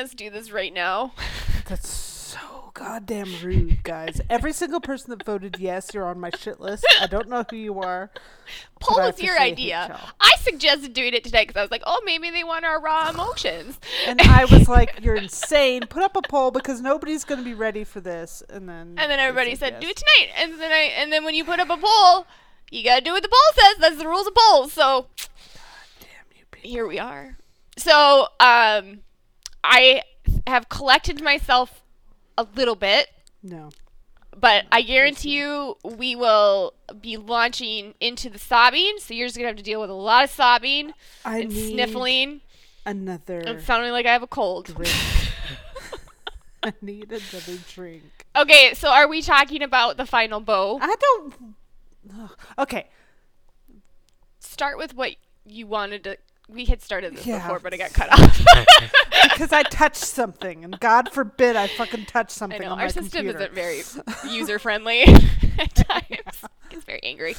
Us do this right now. That's so goddamn rude, guys. Every single person that voted yes, you're on my shit list. I don't know who you are. Poll was your idea. I suggested doing it today because I was like, oh, maybe they want our raw emotions. and I was like, you're insane. Put up a poll because nobody's going to be ready for this. And then and then everybody said, yes. do it tonight. And then I and then when you put up a poll, you got to do what the poll says. That's the rules of polls. So here we are. So um I have collected myself a little bit. No. But I guarantee you we will be launching into the sobbing, so you're just gonna have to deal with a lot of sobbing I and sniffling. Another and sounding like I have a cold. I need another drink. Okay, so are we talking about the final bow? I don't. Okay. Start with what you wanted to we had started this yeah. before, but I got cut off. because I touched something, and God forbid I fucking touch something. I know, on our system computer. isn't very user friendly at times. It's very angry.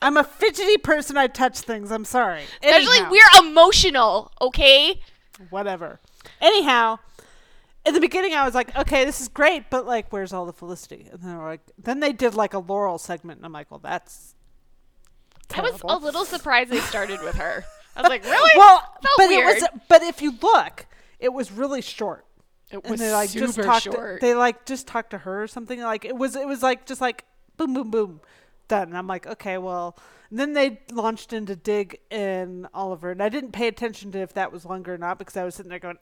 I'm a fidgety person. I touch things. I'm sorry. Especially Anyhow. we're emotional. Okay. Whatever. Anyhow, in the beginning, I was like, okay, this is great, but like, where's all the Felicity? And then like, then they did like a Laurel segment, and I'm like, well, that's. Terrible. I was a little surprised they started with her. I was like, really? Well, but weird. it was. But if you look, it was really short. It was and they, like, super just talked short. To, they like just talked to her or something. Like it was. It was like just like boom, boom, boom, done. And I'm like, okay, well. And then they launched into Dig and Oliver, and I didn't pay attention to if that was longer or not because I was sitting there going,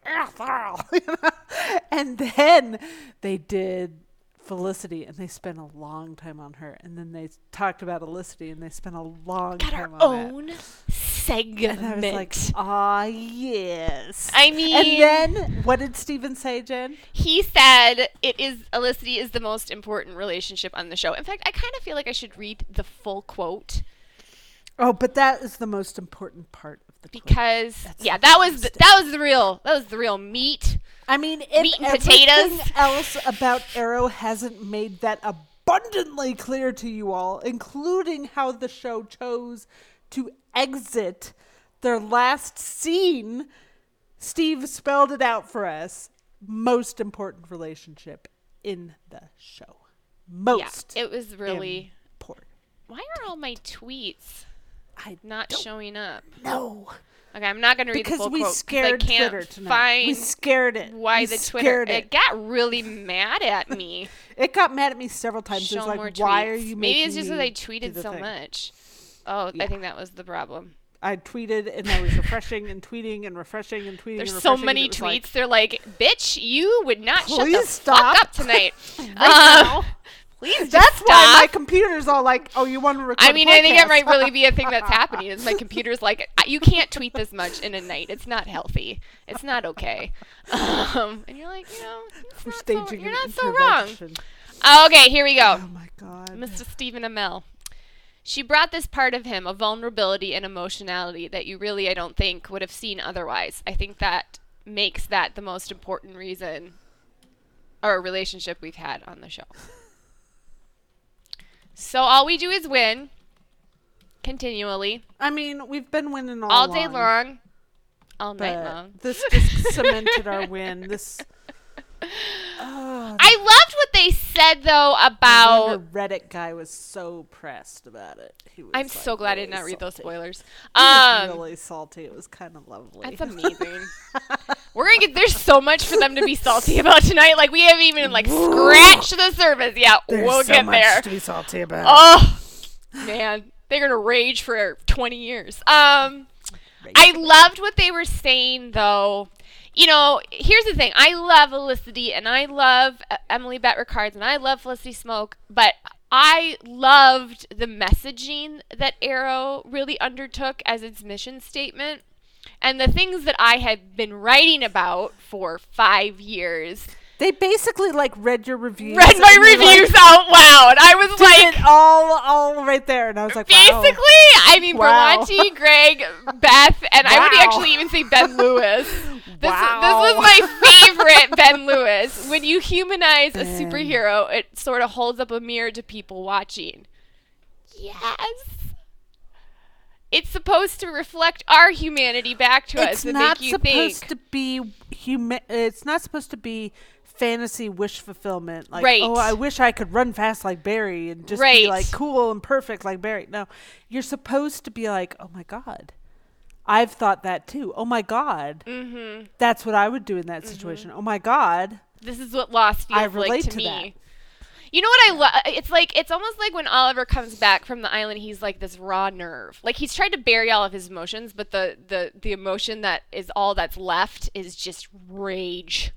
and then they did Felicity, and they spent a long time on her. And then they talked about Olicity, and they spent a long Got time on own that. Segment. And I was like, ah, yes. I mean, and then what did Stephen say, Jen? He said it is Olicity is the most important relationship on the show. In fact, I kind of feel like I should read the full quote. Oh, but that is the most important part of the because yeah, that was the, that was the real that was the real meat I mean, if meat and potatoes else about Arrow hasn't made that abundantly clear to you all, including how the show chose to exit their last scene, Steve spelled it out for us. Most important relationship in the show. Most. Yeah, it was really important. Why are all my tweets I not showing up? No. Okay, I'm not going to read because the full we quote scared I can't Twitter tonight. Find we scared it. Why we the Twitter? It. it. got really mad at me. it got mad at me several times. Show like, more why tweets. are you? Maybe it's just because I tweeted so thing. much. Oh, yeah. I think that was the problem. I tweeted and I was refreshing and tweeting and refreshing and tweeting. There's and so many tweets. Like, They're like, "Bitch, you would not shut the stop. fuck up tonight." right uh, Please, that's stop. why my computer's all like, "Oh, you want to record?" I mean, I think it might really be a thing that's happening. Is my computer's like, you can't tweet this much in a night. It's not healthy. It's not okay. Um, and you're like, you know, so, you're not so wrong. Okay, here we go. Oh my god, Mr. Stephen Amell. She brought this part of him, a vulnerability and emotionality that you really, I don't think, would have seen otherwise. I think that makes that the most important reason or relationship we've had on the show. So all we do is win continually. I mean, we've been winning all, all long, day long, all night long. This just cemented our win. This. Oh, I loved what they said though about the Reddit guy was so pressed about it. I'm like so glad really I did not salty. read those spoilers. He um, was really salty. It was kind of lovely. That's amazing. We're gonna get there's so much for them to be salty about tonight. Like we haven't even like scratched the surface yet. There's we'll so get much there. to be salty about. Oh man, they're gonna rage for 20 years. Um, I loved what they were saying though. You know, here's the thing. I love Olicity and I love Emily Bett Rickards and I love Felicity Smoak, but I loved the messaging that Arrow really undertook as its mission statement. And the things that I had been writing about for five years They basically like read your reviews. read my they're like, reviews out loud. I was like, it all, all right there, and I was like, wow. basically, I mean, Wow. Berlanti, Greg, Beth, and I would Wow. actually even say Ben Lewis. This, Wow. this was my favorite Ben Lewis. When you humanize a superhero, it sort of holds up a mirror to people watching. Yes. It's supposed to reflect our humanity back to us it's not supposed think. to be human. It's not supposed to be fantasy wish fulfillment. Like, Right. oh, I wish I could run fast like Barry and just Right. be like cool and perfect like Barry. No, you're supposed to be like, oh my god, I've thought that too. Oh my god, mm-hmm. that's what I would do in that situation. Oh my god, This is what Lost feels I like relate to, to me. that. You know what I love? It's like it's almost like when Oliver comes back from the island, he's like this raw nerve. Like he's tried to bury all of his emotions, but the the the emotion that is all that's left is just rage.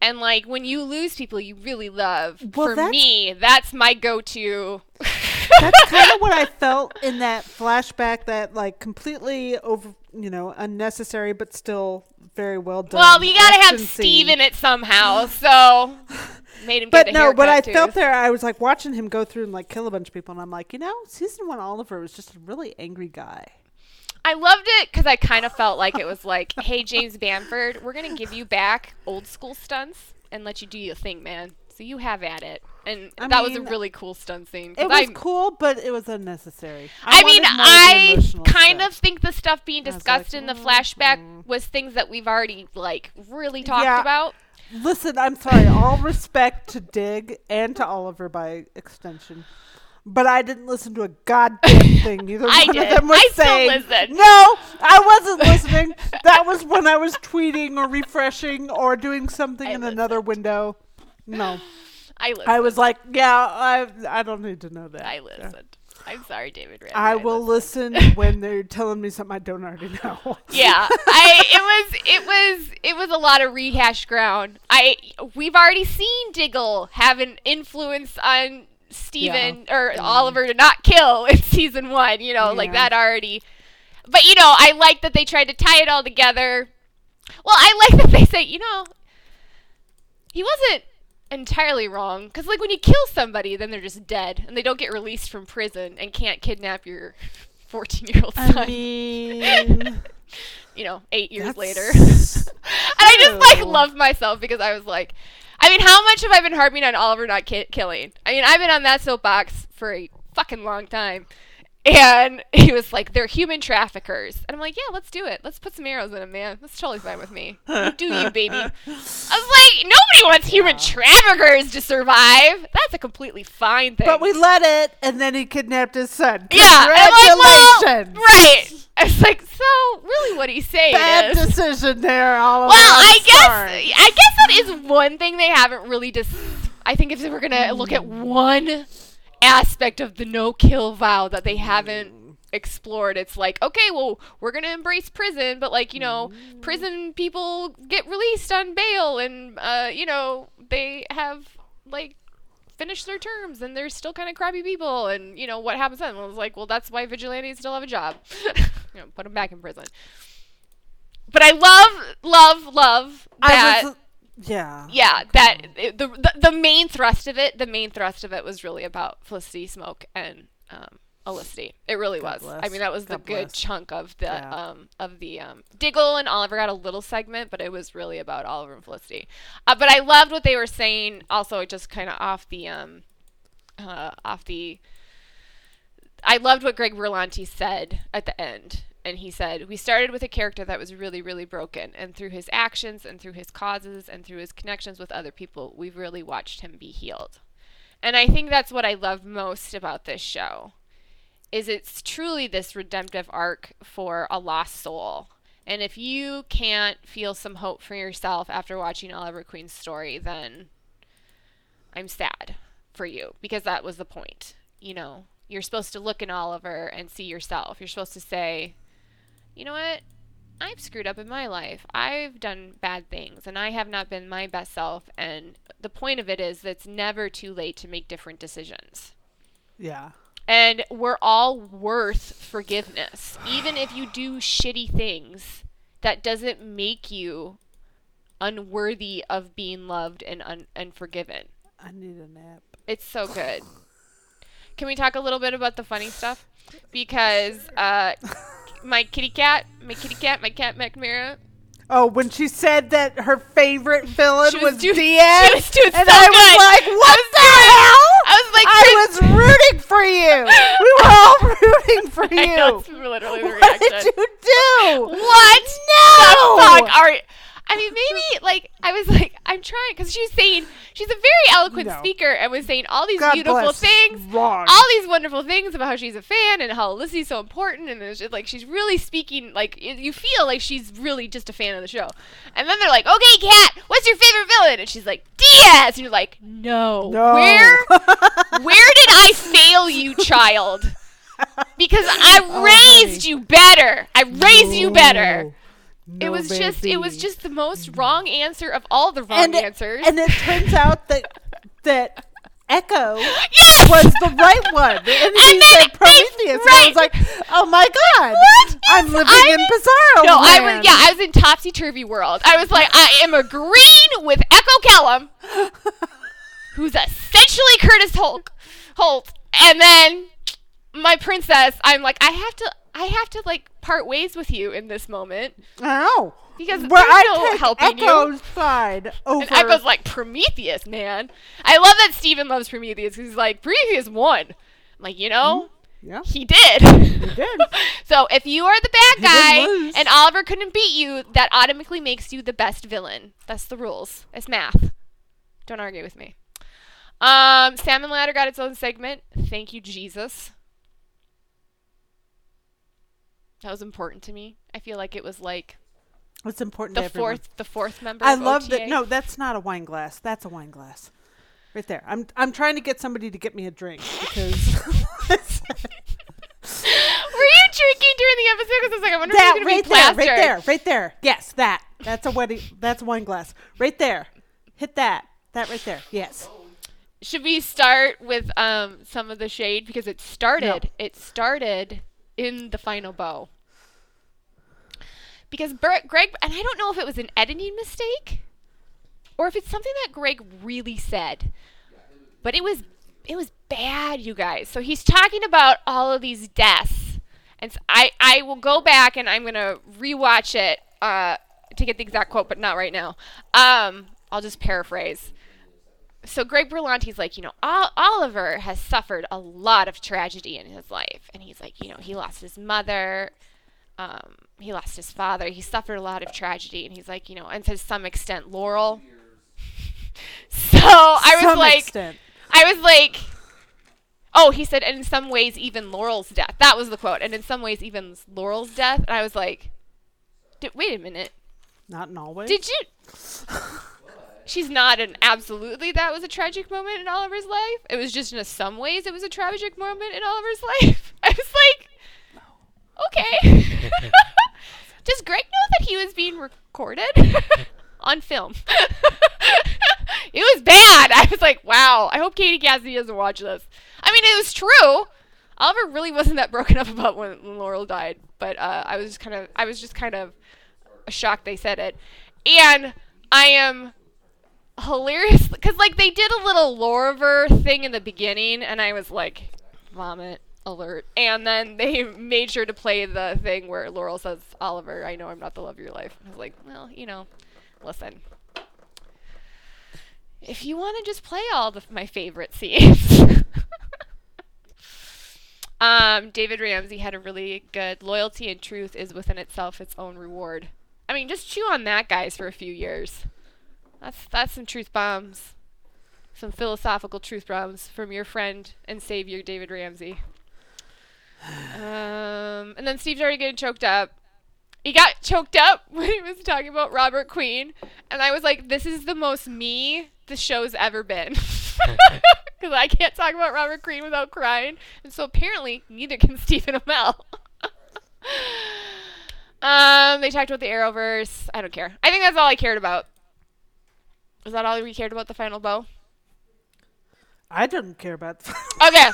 And like when you lose people you really love, Well, for that's- me, that's my go-to. that's kind of what I felt in that flashback. That like completely over, you know, unnecessary but still very well done. well, we gotta have Steve in it somehow, so made him. But no, what I too. felt there, I was like watching him go through and like kill a bunch of people, and I'm like, you know, season one Oliver was just a really angry guy. I loved it because I kind of felt like it was like, hey, James Bamford, we're going to give you back old school stunts and let you do your thing, man. So you have at it. And I that was a really cool stunt scene. It was I, cool, but it was unnecessary. I, mean, of the I kind stuff. of think the stuff being discussed like, in the flashback mm. was things that we've already, like, really talked Yeah. about. Listen, I'm sorry. All respect to Dig and to Oliver by extension. But I didn't listen to a goddamn thing either I one did. of them was I still saying. No, I wasn't listening. that was when I was tweeting or refreshing or doing something I in another window. No. I listened. I was like, yeah, I I don't need to know that. I listened. I'm sorry, David Ramsey. I will listened. listen when they're telling me something I don't already know. yeah i it was it was it was a lot of rehash ground i we've already seen diggle have an influence on steven or mm. oliver to not kill in season one you know like that already but you know i like that they tried to tie it all together well i like that they say you know he wasn't entirely wrong because like when you kill somebody then they're just dead and they don't get released from prison and can't kidnap your 14 year old son I mean, you know, eight years later. and I just like loved myself because I was like, I mean, how much have I been harping on Oliver not ki- killing? I mean, I've been on that soapbox for a fucking long time. And he was like, they're human traffickers. And I'm like, yeah, let's do it. Let's put some arrows in them, man. That's totally fine with me. You do you, baby. I was like, nobody wants human traffickers to survive. That's a completely fine thing. But we let it, and then he kidnapped his son. yeah, and like, well, Congratulations. right. I was like, so really, what he's saying Bad is, decision there, Oliver. Well, I guess sorry. I guess that is one thing they haven't really dis- I think if we're gonna look at one aspect of the no kill vow that they haven't explored, it's like, okay, well, we're gonna embrace prison, but like, you know, prison people get released on bail and uh, you know, they have like finished their terms and they're still kind of crappy people and you know what happens then? Well, I was like well that's why vigilantes still have a job. You know put them back in prison. But i love love love that I was, yeah. yeah that it- the, the the main thrust of it the main thrust of it was really about felicity smoak and um Felicity. It really God was. I mean, that was the God good chunk of the Yeah. um of the um Diggle and Oliver got a little segment, but it was really about Oliver and Felicity. Uh, but I loved what they were saying. Also, just kind of off the um uh off the. I loved what Greg Berlanti said at the end. And he said, We started with a character that was really, really broken. And through his actions and through his causes and through his connections with other people, we've really watched him be healed. And I think that's what I love most about this show. Is it's truly this redemptive arc for a lost soul. And if you can't feel some hope for yourself after watching Oliver Queen's story, then I'm sad for you because that was the point. You know, you're supposed to look in Oliver and see yourself. You're supposed to say, you know what? I've screwed up in my life. I've done bad things and I have not been my best self. And the point of it is that it's never too late to make different decisions. Yeah. And we're all worth forgiveness. Even if you do shitty things, that doesn't make you unworthy of being loved and un- and forgiven. I need a nap. It's so good. Can we talk a little bit about the funny stuff? Because uh, my kitty cat, my kitty cat, my Kat McNamara, Oh, when she said that her favorite villain She was was, do- Diaz, was doing and so I good. was like, "What the hell?" I was like, I was rooting for you. We were all rooting for know, you. it's literally the What reaction. did you do? What? No. The fuck are? I mean, maybe like I was like I'm trying because she was saying she's a very eloquent No. speaker and was saying all these God beautiful things, Ron. all these wonderful things about how she's a fan and how Lissy's so important and it's just like she's really speaking like you feel like she's really just a fan of the show. And then they're like, "Okay, Kat, what's your favorite villain?" And she's like, "Diaz." And you're like, "No, No. where where did I fail you, child?" Because I Oh, raised honey. you better. I raised you better. No, It was just it was just the most wrong answer of all the wrong and it- answers. and it turns out that that Echo yes! was the right one, and he then said Prometheus. And I was like, "Oh my god, What I'm living I'm in Bizarro no, I land." was yeah, I was in topsy turvy world. I was like, I am agreeing with Echo Kellum, who's essentially Curtis Holt, Holt, and then my princess. I'm like, I have to, I have to like part ways with you in this moment know. because Well, there's I no helping you. Echo's side over. And Echo's like Prometheus, man. I love that Steven loves Prometheus. he's like Prometheus won. I'm like, you know, yeah, he did. he did. so if you are the bad guy and Oliver couldn't beat you, that automatically makes you the best villain. That's the rules. It's math. Don't argue with me. Um, Salmon Ladder got its own segment. Thank you, Jesus. That was important to me. I feel like it was like It's important. the fourth, the fourth member. I love that. No, that's not a wine glass. That's a wine glass. Right there. I'm I'm trying to get somebody to get me a drink because Were you drinking during the episode? Because I was like, I wonder that if you're right be there, plastered. right there, right there. Yes, that. That's a wedding. That's wine glass. Right there. Hit that. That right there. Yes. Should we start with um some of the shade because it started? It started in the final bow. Because Ber- Greg, and I don't know if it was an editing mistake or if it's something that Greg really said, but it was it was bad, you guys. So he's talking about all of these deaths, and I I will go back and I'm gonna rewatch it uh, to get the exact quote, but not right now. Um, I'll just paraphrase so Greg Berlanti's like, you know, Oliver has suffered a lot of tragedy in his life, and he's like, you know, he lost his mother, um, he lost his father, he suffered a lot of tragedy, and he's like, you know, and to some extent, Laurel. so I was Some like, extent. I was like, oh, he said, and in some ways, even Laurel's death. That was the quote, and in some ways, even Laurel's death. And I was like, "Did- wait a minute. Not in all ways. Did you? She's not an absolutely. That was a tragic moment in Oliver's life. It was just in some ways it was a tragic moment in Oliver's life. I was like, okay. Does Greg know that he was being recorded on film? it was bad. I was like, wow. I hope Katie Cassidy doesn't watch this. I mean, it was true. Oliver really wasn't that broken up about when, Laurel died, but uh, I was kind of, I was just kind of shocked they said it. And I am hilarious because like they did a little Loriver thing in the beginning, and I was like, vomit alert. And then they made sure to play the thing where Laurel says, Oliver, I know I'm not the love of your life. I was like, well, you know, listen. If you want to just play all my favorite scenes. um, David Ramsey had a really good loyalty and truth is within itself its own reward. I mean, just chew on that, guys, for a few years. That's that's some truth bombs, some philosophical truth bombs from your friend and savior David Ramsey. Um, and then Steve's already getting choked up. He got choked up when he was talking about Robert Queen, and I was like, "This is the most me the show's ever been," because I can't talk about Robert Queen without crying, and so apparently neither can Stephen Amell. um, they talked about the Arrowverse. I don't care. I think that's all I cared about. Was that all we cared about the final bow? I didn't care about. The okay.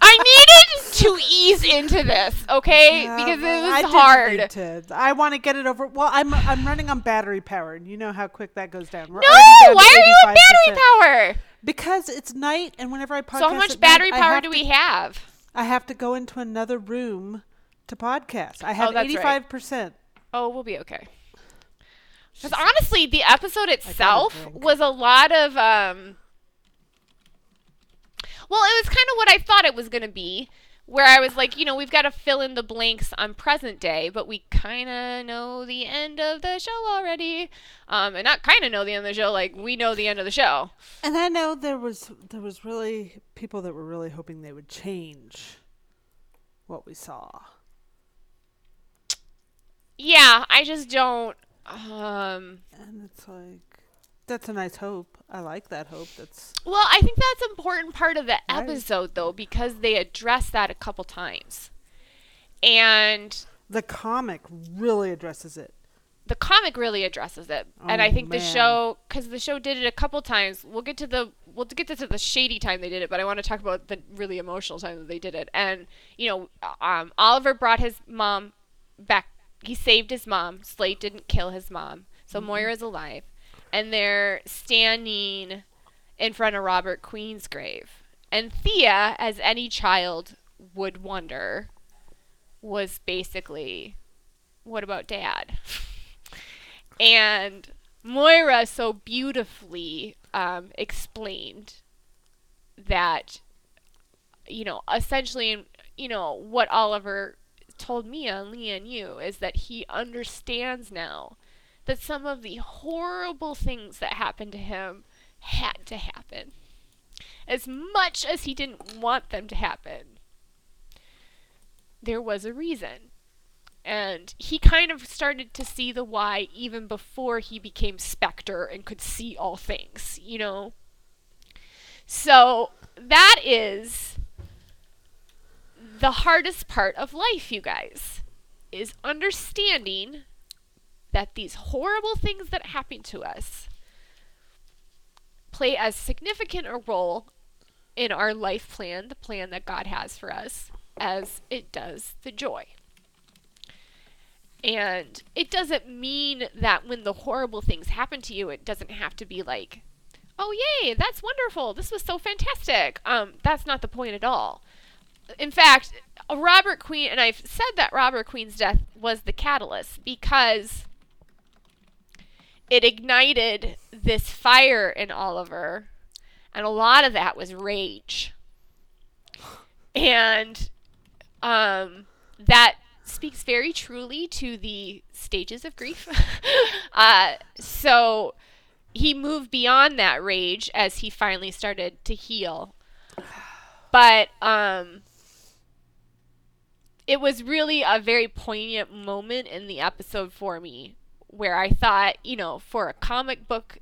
I needed to ease into this, okay? Yeah, because it I was didn't hard. need to. I want to get it over. Well, I'm I'm running on battery power, and you know how quick that goes down. We're No, down why are you on 85%. battery power? Because it's night, and whenever I podcast, So how much battery night, power do to- we have? I have to go into another room to podcast. I oh, have Oh, that's right. eighty-five percent. Oh, we'll be okay. Because honestly, the episode itself was a lot of um. Well, it was kind of what I thought it was gonna be, where I was like, you know, we've got to fill in the blanks on present day, but we kind of know the end of the show already, um, and not kind of know the end of the show, like we know the end of the show. And I know there was there was really people that were really hoping they would change what we saw. Yeah, I just don't. Um, And it's like that's a nice hope. I like that hope. That's Well, I think that's an important part of the Right. episode, though, because they address that a couple times. And the comic really addresses it. the comic really addresses it. and Oh, I think the show, because the show did it a couple times, we'll get to the. We'll get to the shady time they did it, but I want to talk about the really emotional time that they did it. And you know, um, Oliver brought his mom back. He saved his mom. Slate didn't kill his mom, so Mm-hmm. Moira's alive, and they're standing in front of Robert Queen's grave. And Thea, as any child would wonder, was basically, what about dad? and Moira so beautifully um, explained that, you know, essentially, you know, what Oliver told me and Lee and you is that he understands now that some of the horrible things that happened to him had to happen. As much as he didn't want them to happen, there was a reason. And he kind of started to see the why even before he became Spectre and could see all things, you know? So that is the hardest part of life, you guys, is understanding that these horrible things that happen to us play as significant a role in our life plan, the plan that God has for us, as it does the joy. And it doesn't mean that when the horrible things happen to you, it doesn't have to be like, oh, yay, that's wonderful. This was so fantastic. Um, that's not the point at all. In fact, Robert Queen, and I've said that Robert Queen's death was the catalyst because it ignited this fire in Oliver, and a lot of that was rage. And um, that speaks very truly to the stages of grief. uh, so he moved beyond that rage as he finally started to heal. But um, it was really a very poignant moment in the episode for me where I thought, you know, for a comic book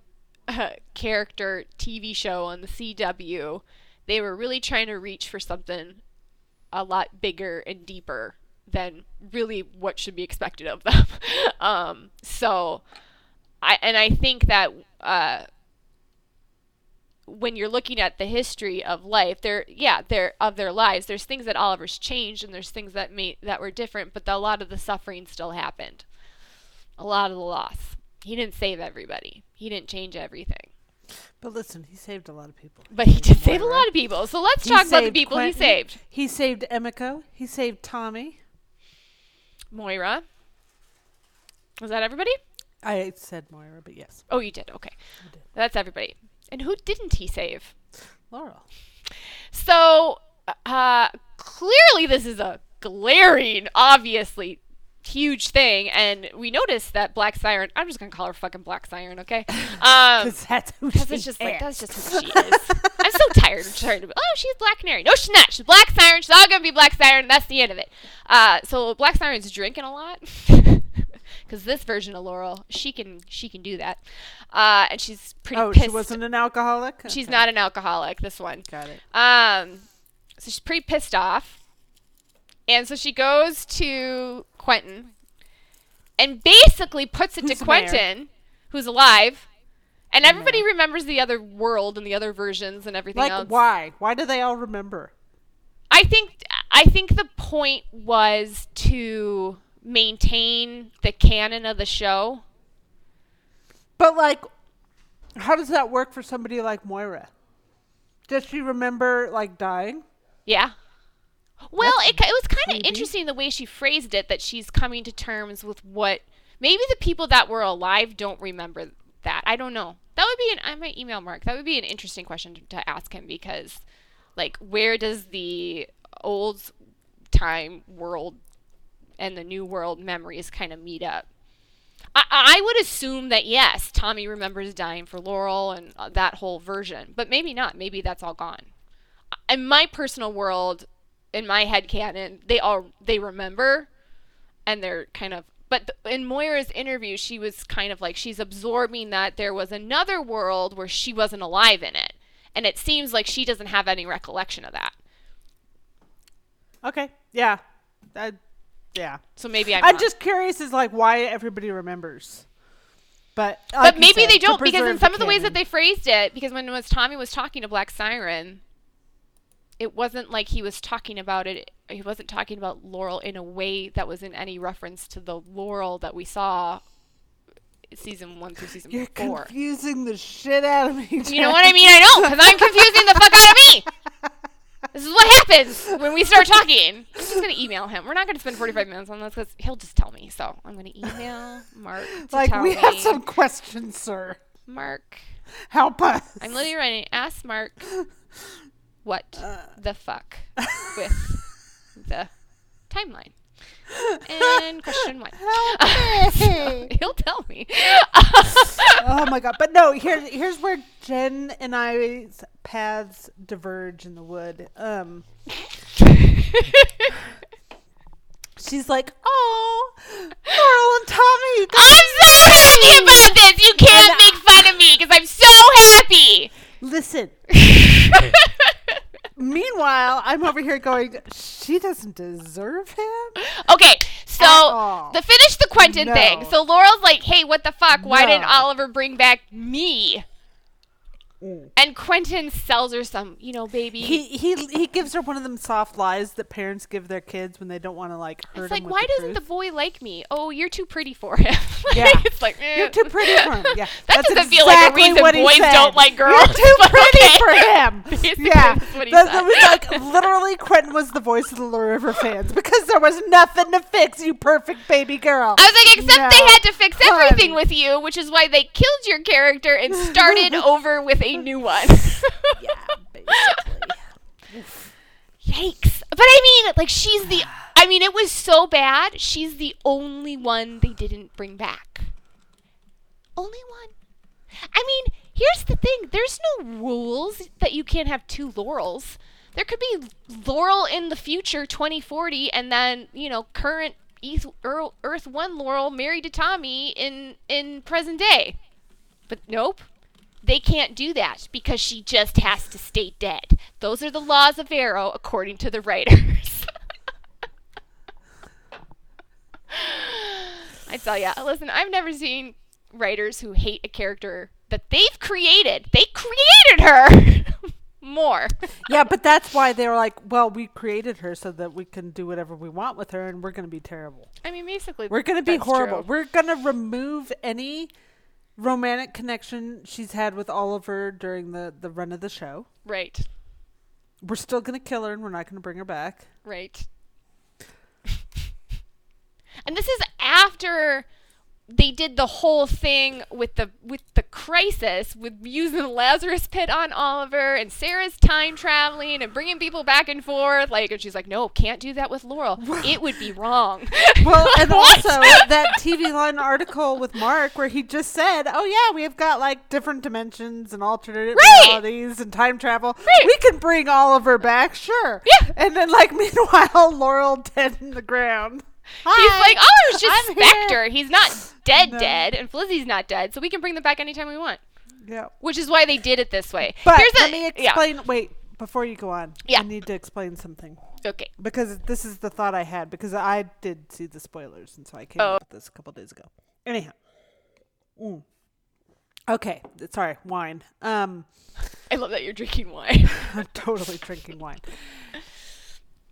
uh, character TV show on the CW, they were really trying to reach for something a lot bigger and deeper than really what should be expected of them. um, so, I and I think that uh, when you're looking at the history of life, there, yeah, there of their lives, there's things that Oliver's changed, and there's things that made that were different, but the, a lot of the suffering still happened. A lot of the loss. He didn't save everybody. He didn't change everything. But listen, he saved a lot of people. But he did save a lot of people. So let's He talk about the people Quentin. he saved. He saved Emiko. He saved Tommy. Moira. Was that everybody? I said Moira, but yes, Oh, you did. Okay. did. That's everybody. And who didn't he save? Laurel. So, uh, clearly this is a glaring, obviously huge thing, and we noticed that Black Siren. I'm just gonna call her fucking Black Siren, okay? Um, Because that's who she it's just like that's just who she is. I'm so tired of trying to. Be, oh, she's Black Canary. No, she's not. She's Black Siren. She's all gonna be Black Siren. That's the end of it. Uh, so Black Siren's drinking a lot. Because this version of Laurel, she can she can do that, uh, and she's pretty Oh, pissed. she wasn't an alcoholic. She's not an alcoholic. This one. Got it. Um, so she's pretty pissed off. And so she goes to Quentin and basically puts it Who's to the mayor? Quentin, who's alive. And everybody mayor. remembers the other world and the other versions and everything Like else. why? Why do they all remember? I think I think the point was to maintain the canon of the show. But like, how does that work for somebody like Moira? Does she remember like dying? Yeah. Well, it, it was kind of interesting the way she phrased it that she's coming to terms with what maybe the people that were alive don't remember that. I don't know. That would be an I might email Marc. That would be an interesting question to, to ask him because like where does the old time world and the new world memories kind of meet up? I, I would assume that yes, Tommy remembers dying for Laurel and uh, that whole version, but maybe not. Maybe that's all gone in my personal world, in my head canon, they all they remember, and they're kind of. But in Moira's interview, she was kind of like she's absorbing that there was another world where she wasn't alive in it, and it seems like she doesn't have any recollection of that. Okay. Yeah. I, yeah. So maybe I'm. I'm just curious as like why everybody remembers. But But like you maybe said, they don't because in some of the ways that they phrased it, because when it was Tommy was talking to Black Siren, it wasn't like he was talking about it. He wasn't talking about Laurel in a way that was in any reference to the Laurel that we saw season one through season You're four. confusing the shit out of me. You know what I mean? I know, because I'm confusing the fuck out of me. This is what happens when we start talking. I'm just gonna email him. We're not gonna spend 45 minutes on this because he'll just tell me. So I'm gonna email Marc to Like tell we me. have some questions, sir. Marc. Help us. I'm literally writing, ask Marc what Uh. the fuck with the timeline. And question one. So, he'll tell me. oh my god! But no, here's here's where Jen and I's paths diverge in the wood. Um, she's like, "Oh, Laurel and Tommy. I'm so happy about this. You can't make fun of me because I'm so happy. Listen. Meanwhile, I'm over here going, "She doesn't deserve him." Okay, so the finish the Quentin No. thing. So Laurel's like, "Hey, what the fuck? Why didn't Oliver bring back me?" Mm. And Quentin sells her some, you know, baby. He he he gives her one of them soft lies that parents give their kids when they don't want to like hurt it's like, why the doesn't the boy like me? Oh, you're too pretty for him. Like, Yeah. it's like eh. You're too pretty for him. Yeah, That that's doesn't feel like a reason what boys said. don't like girls. You're too pretty okay. for him. Basically, yeah, that's that, was like literally Quentin was the voice of the Lauriver fans because there was nothing to fix you, perfect baby girl. I was like, except they had to fix everything honey. with you, which is why they killed your character and started over with a new one. yeah, basically. Yikes. But I mean, like, she's the. I mean, it was so bad. She's the only one they didn't bring back. Only one. I mean, here's the thing there's no rules that you can't have two Laurels. There could be Laurel in the future, 2040, and then, you know, current Earth, Earth 1 Laurel married to Tommy in, in present day. But nope. They can't do that because she just has to stay dead. Those are the laws of Arrow according to the writers. I tell ya, listen, I've never seen writers who hate a character that they've created. They created her more. yeah, but that's why they're like, well, we created her so that we can do whatever we want with her, and we're going to be terrible. I mean, basically, We're going to be horrible. true. We're going to remove any romantic connection she's had with Oliver during the, the run of the show. Right, We're still going to kill her, and we're not going to bring her back. right. and this is after they did the whole thing with the with the crisis with using the Lazarus pit on Oliver and Sarah's time traveling and bringing people back and forth like and she's like no can't do that with Laurel it would be wrong Well, and also that TV Line article with Marc where he just said, "Oh yeah, we've got like different dimensions and alternate Right. realities and time travel. Right. We can bring Oliver back, sure." Yeah. And then like meanwhile, Laurel dead in the ground. He's like, oh, Oliver's just I'm here." Spectre. He's not dead, No. dead, and Felicity's not dead, so we can bring them back anytime we want. Yeah. Which is why they did it this way. But Here's let a, me yeah. explain. Wait, before you go on, Yeah. I need to explain something Okay. because this is the thought I had because I did see the spoilers and so I came Oh. up with this a couple days ago. Anyhow. Mm. Okay, sorry, wine. Um I love that you're drinking wine. I'm totally drinking wine.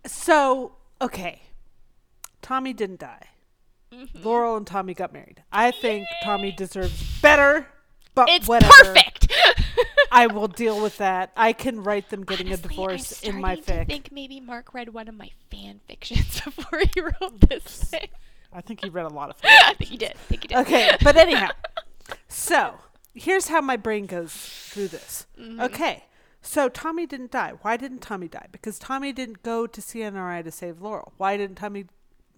So, okay. Tommy didn't die. Mm-hmm. Laurel and Tommy got married. I think Tommy deserves better, but It's whatever. perfect. I will deal with that. I can write them getting Honestly, a divorce in my fic. to think maybe Marc read one of my fan fictions before he wrote this thing. I think he read a lot of I think he did. I think he did. Okay, but anyhow. So, here's how my brain goes through this. Mm-hmm. Okay. So Tommy didn't die. Why didn't Tommy die? Because Tommy didn't go to CNRI to save Laurel. Why didn't Tommy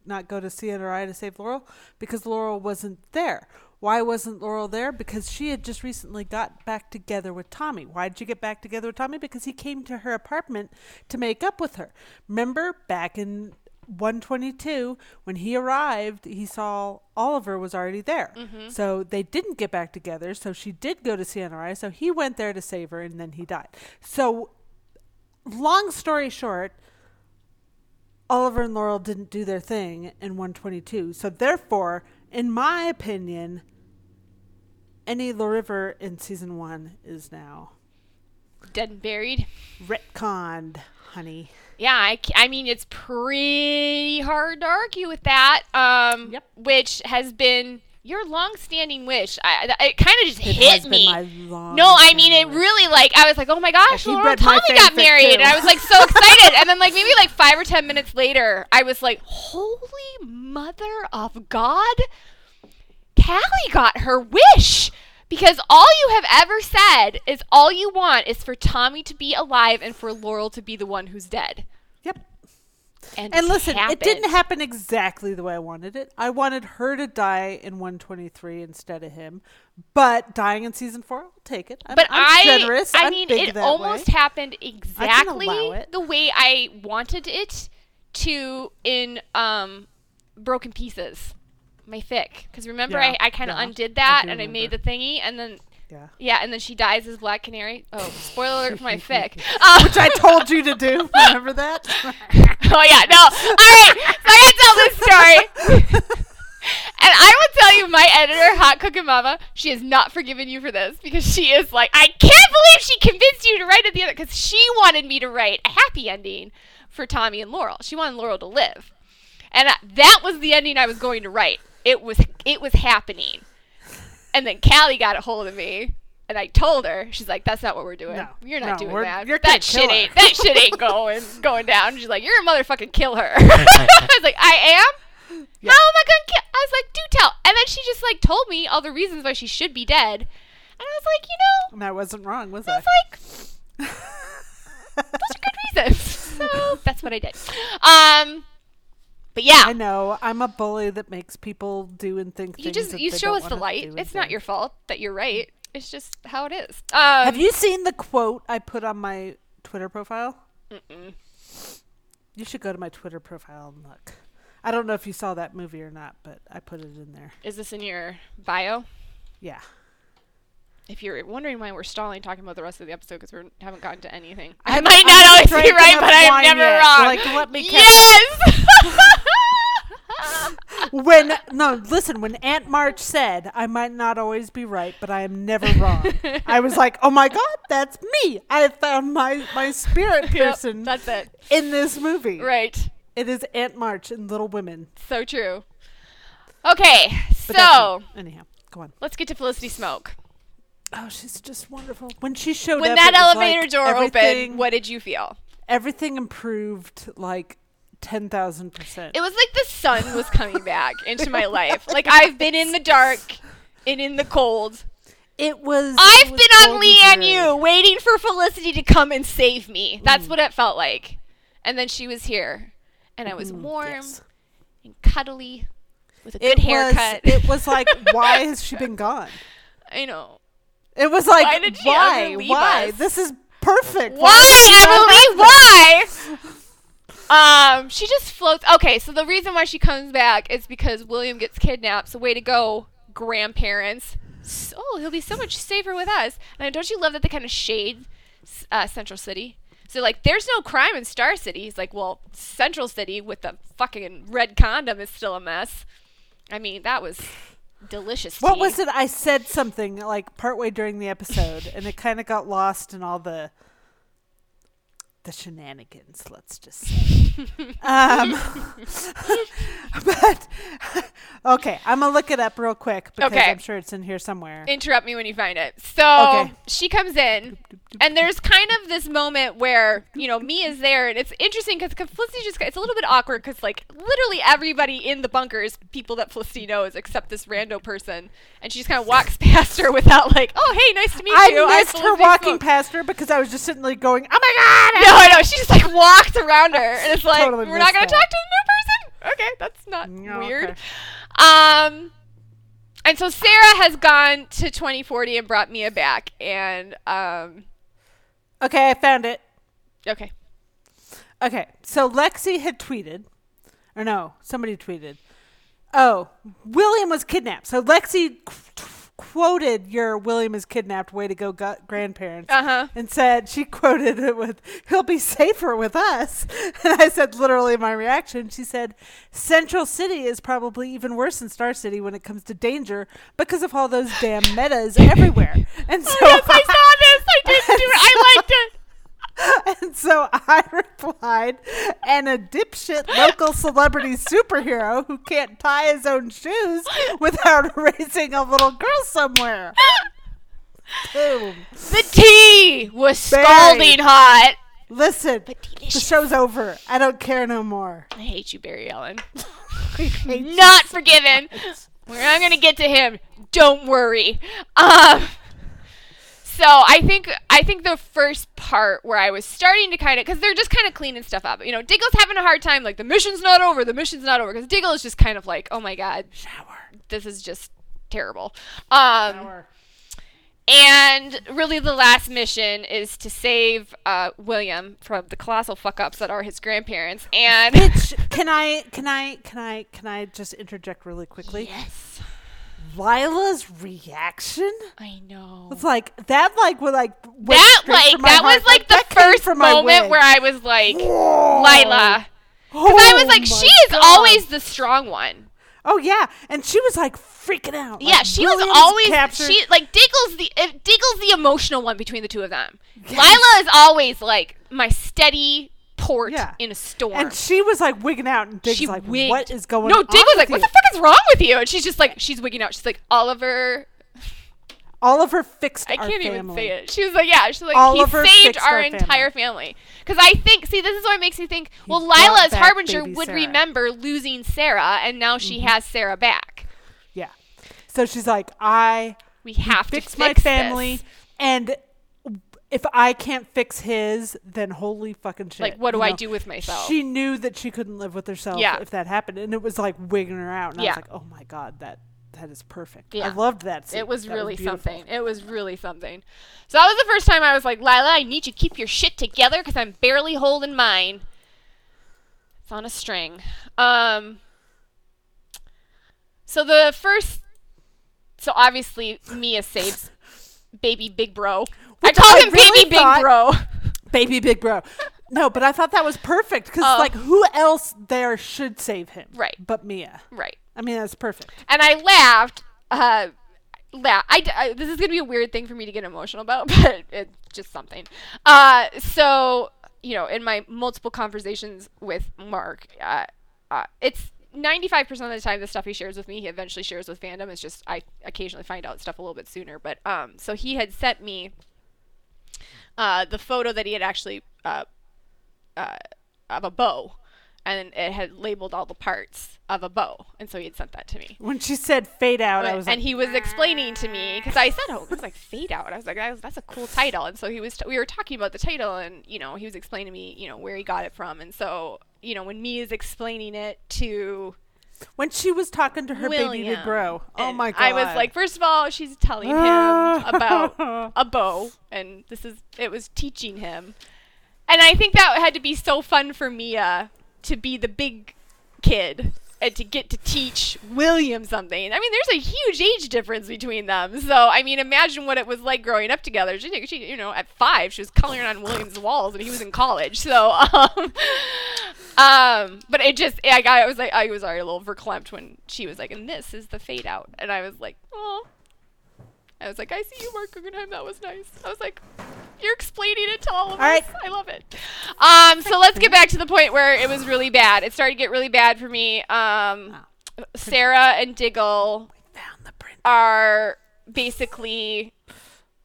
not go to CNRI to save Laurel? Because Laurel wasn't there. Why wasn't Laurel there? Because she had just recently got back together with Tommy. Why did you get back together with Tommy? Because he came to her apartment to make up with her. Remember back in 122 when he arrived he saw oliver was already there mm-hmm. so they didn't get back together so she did go to cnri so he went there to save her and then he died so long story short oliver and laurel didn't do their thing in 122 so therefore in my opinion any River in season one is now Dead and buried. retconned honey Yeah, I mean it's pretty hard to argue with that. Um, Yep. which has been your long-standing wish. I, I- it kind of just it hit has me. been my long no, I mean it really like I was like, oh my gosh, he Laurel read my Tommy got married, and I was like so excited. and then like maybe like five or ten minutes later, I was like, holy mother of God, Callie got her wish. Because all you have ever said is all you want is for Tommy to be alive and for Laurel to be the one who's dead. yep And, And listen, it didn't happen exactly the way I wanted it. I wanted her to die in 123 instead of him, but dying in season four, I'll take it. I'm, But I'm I, generous. I I'm mean, it almost way. happened exactly the way I wanted it to in um, Broken Pieces, my fic. Because remember, Yeah, I, I kind of yeah, undid that and I made the thingy, and then yeah. yeah, and then she dies as Black Canary. Oh, spoiler alert for my fic. Um, Which I told you to do. Remember that? oh yeah, no. All right, so I gotta tell this story. And I will tell you, my editor, Hot Cooking Mama, she has not forgiven you for this because she is like, I can't believe she convinced you to write at the other because she wanted me to write a happy ending for Tommy and Laurel. She wanted Laurel to live, and uh, that was the ending I was going to write. It was it was happening, and then Callie got a hold of me. And I told her, she's like, "That's not what we're doing. No, you're not no, doing that. that shit her." ain't that shit ain't going going down." She's like, "You're a motherfucking kill her." I was like, "I am." Yeah. How am I gonna kill? I was like, "Do tell." And then she just like told me all the reasons why she should be dead, and I was like, you know, and I wasn't wrong, was I I? was like, those are good reasons. So that's what I did. Um, but yeah, I know. I'm a bully that makes people do and think you things just you show us the light. It's not think. your fault that you're right. It's just how it is. Um, Have you seen the quote I put on my Twitter profile? Mm-mm. You should go to my Twitter profile and look. I don't know if you saw that movie or not, but I put it in there. Is this in your bio? Yeah. If you're wondering why we're stalling talking about the rest of the episode because we haven't gotten to anything, I- I might I'm not not always be right, but I'm never yet. wrong. Like, let me catch yes. when no, listen, when Aunt March said, "I might not always be right, but I am never wrong," I was like, "Oh my God, that's me! I found my my spirit Yep, person that's it. in this movie. Right. It is Aunt March in Little Women." So true. Okay, But so anyhow, go on. let's get to Felicity Smoak. Oh, she's just wonderful. When she showed When up, that elevator like door opened, what did you feel? everything improved like ten thousand percent. It was like the sun was coming back into my life. Like I've been in the dark and in the cold. It was. I've it was been on Leanne you, waiting for Felicity to come and save me. Mm. That's what it felt like. And then she was here, and I was Mm, warm yes. and cuddly with a It good haircut. Was, it was like, why has she been gone? I know. It was like, Why why? ever leave Why? us? This is perfect. Why, Emily? Why? Um, she just floats. Okay, so the reason why she comes back is because William gets kidnapped. So way to go, grandparents. So, oh, he'll be so much safer with us. And don't you love that they kind of shade uh, Central City? So like, there's no crime in Star City. He's like, well, Central City with the fucking red condom is still a mess. I mean, that was delicious. What was it? I said something like partway during the episode, and it kind of got lost in all the the shenanigans. Let's just say. Um, but okay, I'm gonna look it up real quick because Okay. I'm sure it's in here somewhere. interrupt me when you find it. So Okay. she comes in, and there's kind of this moment where you know me is there, and it's interesting because Felicity just it's a little bit awkward because like literally everybody in the bunker is people that Felicity knows except this rando person, and she just kind of walks past her without like, oh hey, nice to meet I you. I'm missed her walking Smoke." past her because I was just sitting there going, "Oh my god!" No, I know. She just like walked around her, and it's like Totally we're not gonna talk to the new person. Okay, that's not No, weird. okay. Um, and so Sarah has gone to 2040 and brought Mia back, and um, Okay, I found it. okay, Okay, so Lexi had tweeted, or no, somebody tweeted. Oh, William was kidnapped. So Lexi quoted your William is kidnapped, way to go, gu- grandparents, uh huh. and said she quoted it with, "He'll be safer with us." And I said, literally, my reaction. She said, "Central City is probably even worse than Star City when it comes to danger because of all those damn metas everywhere." And so yes, I saw this. I did do it. I liked it. And so I replied, and a dipshit local celebrity superhero who can't tie his own shoes without raising a little girl somewhere. Boom. The tea was scalding hot. Listen, the show's over. I don't care no more. I hate you, Barry Allen. I hate you Not forgiven. much. We're not gonna get to him. Don't worry. Um. So I think I think the first part where I was starting to kind of because they're just kind of cleaning stuff up. You know, Diggle's having a hard time. Like the mission's not over. The mission's not over because Diggle is just kind of like, oh my god, Shower. this is just terrible. Um. Shower. And really, the last mission is to save uh, William from the colossal fuck ups that are his grandparents. And Bitch, can I can I can I can I just interject really quickly? yes, Lyla's reaction I know. It's like that like was like That like that heart. was like that the first moment where I was like, Whoa. Lyla. Oh Because I was like, oh my she is God. always the strong one. Oh yeah, and she was like freaking out. Yeah, Like, she was always captured. she like Diggle's the Diggle's the emotional one between the two of them. Lila is always like my steady port Yeah. in a storm. and she was like wigging out, and Dig's she like, wigged. "What is going on? no, on?" Dig was like, with "What the fuck is wrong with you?" And she's just like, she's wigging out. She's like, Oliver, Oliver fixed I our can't even family. say it. She was like, yeah, she's like, Oliver he saved our, our entire family. Because I think, see, this is what makes me think. Well, brought Lyla as Harbinger would Sarah. Mm-hmm. remember losing Sarah, and now she has Sarah back. Yeah, so she's like, "I We have fix to my family, this. and if I can't fix his, then holy fucking shit." Like, what do you I know? do with myself? She knew that she couldn't live with herself Yeah. if that happened, and it was like wigging her out. And I Yeah. was like, "Oh my god, that that is perfect." Yeah. I loved that. Scene. It was That really beautiful. something. It was really something. So that was the first time I was like, Lyla, I need you to keep your shit together because I'm barely holding mine. It's on a string. Um. So the first, so obviously Mia saves baby big bro. I call him really baby thought- big bro. baby big bro. No, but I thought that was perfect because Oh. like who else there should save him? Right. But Mia. right. I mean, that's perfect. and I laughed. Uh, la- I, I- this is gonna be a weird thing for me to get emotional about, but it's just something. Uh, so you know, in my multiple conversations with Marc, uh, uh, it's. 95% of the time the stuff he shares with me he eventually shares with fandom it's just i occasionally find out stuff a little bit sooner but um so he had sent me uh the photo that he had actually uh uh of a bow and it had labeled all the parts of a bow and so he had sent that to Mia When she said fade out, I was and like, he was explaining to me because I said, "Oh, it was like fade out." I was like, "That's a cool title." And so he was. T- we were talking about the title, and you know, he was explaining to me, you know, where he got it from. And so, you know, when me is explaining it to when she was talking to her baby William, big bro. Oh my god! I was like, first of all, she's telling him about a bow, and this is it was teaching him, and I think that had to be so fun for Mia to be the big kid and to get to teach William something. I mean, there's a huge age difference between them. So, I mean, imagine what it was like growing up together. She, she you know, at five, she was coloring on William's walls, and he was in college. So, um, um, but it just, I I was like, I was already a little verklempt when she was like, and this is the fade out, and I was like, oh. I was like, I see you, Marc Guggenheim. That was nice. I was like, You're explaining it to all of All us. right. I love it. Um, so let's get back to the point where it was really bad. It started to get really bad for me. Um, Sarah and Diggle are basically.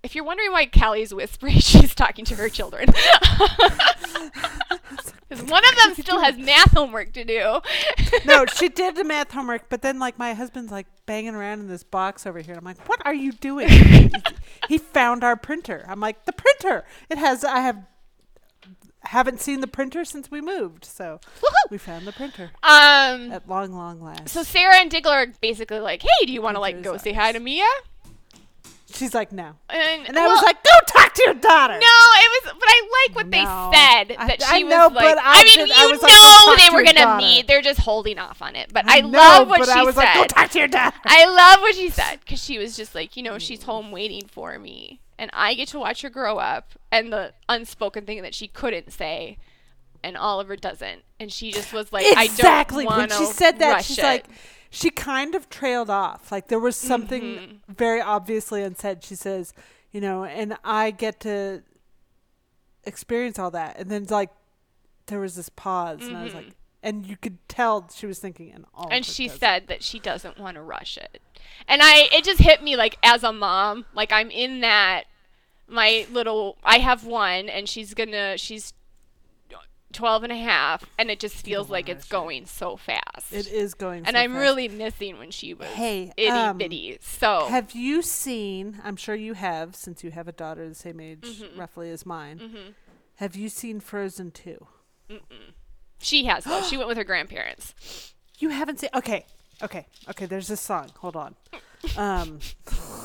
If you're wondering why Callie's whispering, she's talking to her children. Because one of them still has math homework to do. No, she did the math homework, but then like my husband's like banging around in this box over here. I'm like, what are you doing? he, found our printer. I'm like, the printer. It has. I have. Haven't seen the printer since we moved, so Woohoo! we found the printer Um, at long, long last. so Sarah and Diggle are basically like, "Hey, do you want to like go say hi to Mia?" She's like, no, And, and I well, was like, go talk to your daughter. No, it was, but I like what No. they said that I she know, was like. but I mean, I you like, know talk they were gonna meet. They're just holding off on it. But I, know, love what but she I was said. like, go talk to your daughter. I love what she said because she was just like, you know, she's mm. home waiting for me, and I get to watch her grow up, and the unspoken thing that she couldn't say, and Oliver doesn't, and she just was like, exactly I don't when want she said that she's it. like she kind of trailed off. Like there was something Mm-hmm. very obviously unsaid. She says you know and i get to experience all that. And then it's like there was this pause and i was like and you could tell she was thinking and all Mm-hmm. and she said that she doesn't want to rush it. And i it just hit me like as a mom like i'm in that my little i have one and she's gonna she's 12 and a half and it just feels like it's going so fast. It is going and so i'm fast. really missing when she was Hey, itty um, bitty so. have you seen i'm sure you have since you have a daughter the same age Mm-hmm. roughly as mine have you seen frozen 2 she has though. She went with her grandparents. You haven't seen okay okay okay there's this song hold on um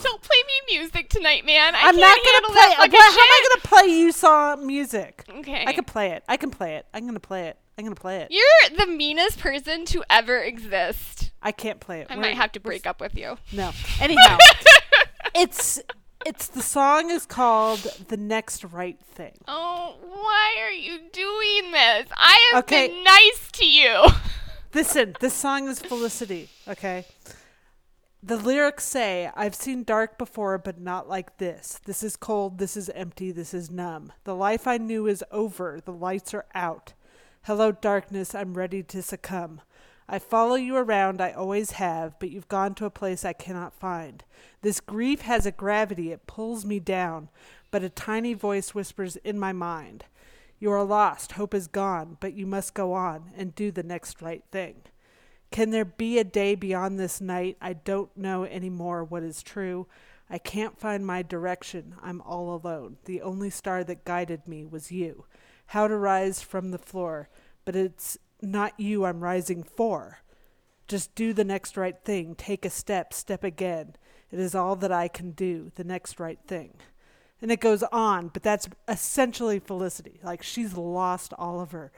don't play me music tonight man I I'm can't not gonna play. how am I gonna play you song music? okay I can play it. I can play it. I'm gonna play it. I'm gonna play it. you're the meanest person to ever exist I can't play it. i We're- might have to break up with you No. Anyhow, it's it's the song is called "The Next Right Thing." Oh, why are you doing this? I have Okay. been nice to you. Listen, this song is Felicity. Okay. The lyrics say, I've seen dark before, but not like this. This is cold, this is empty, this is numb. The life I knew is over, the lights are out. Hello, darkness, I'm ready to succumb. I follow you around, I always have, but you've gone to a place I cannot find. This grief has a gravity, it pulls me down, but a tiny voice whispers in my mind. You are lost, hope is gone, but you must go on and do the next right thing. Can there be a day beyond this night? I don't know anymore what is true. I can't find my direction. I'm all alone. The only star that guided me was you. How to rise from the floor, but it's not you I'm rising for. Just do the next right thing. Take a step, step again. It is all that I can do, the next right thing. And it goes on, but that's essentially Felicity. Like she's lost Oliver,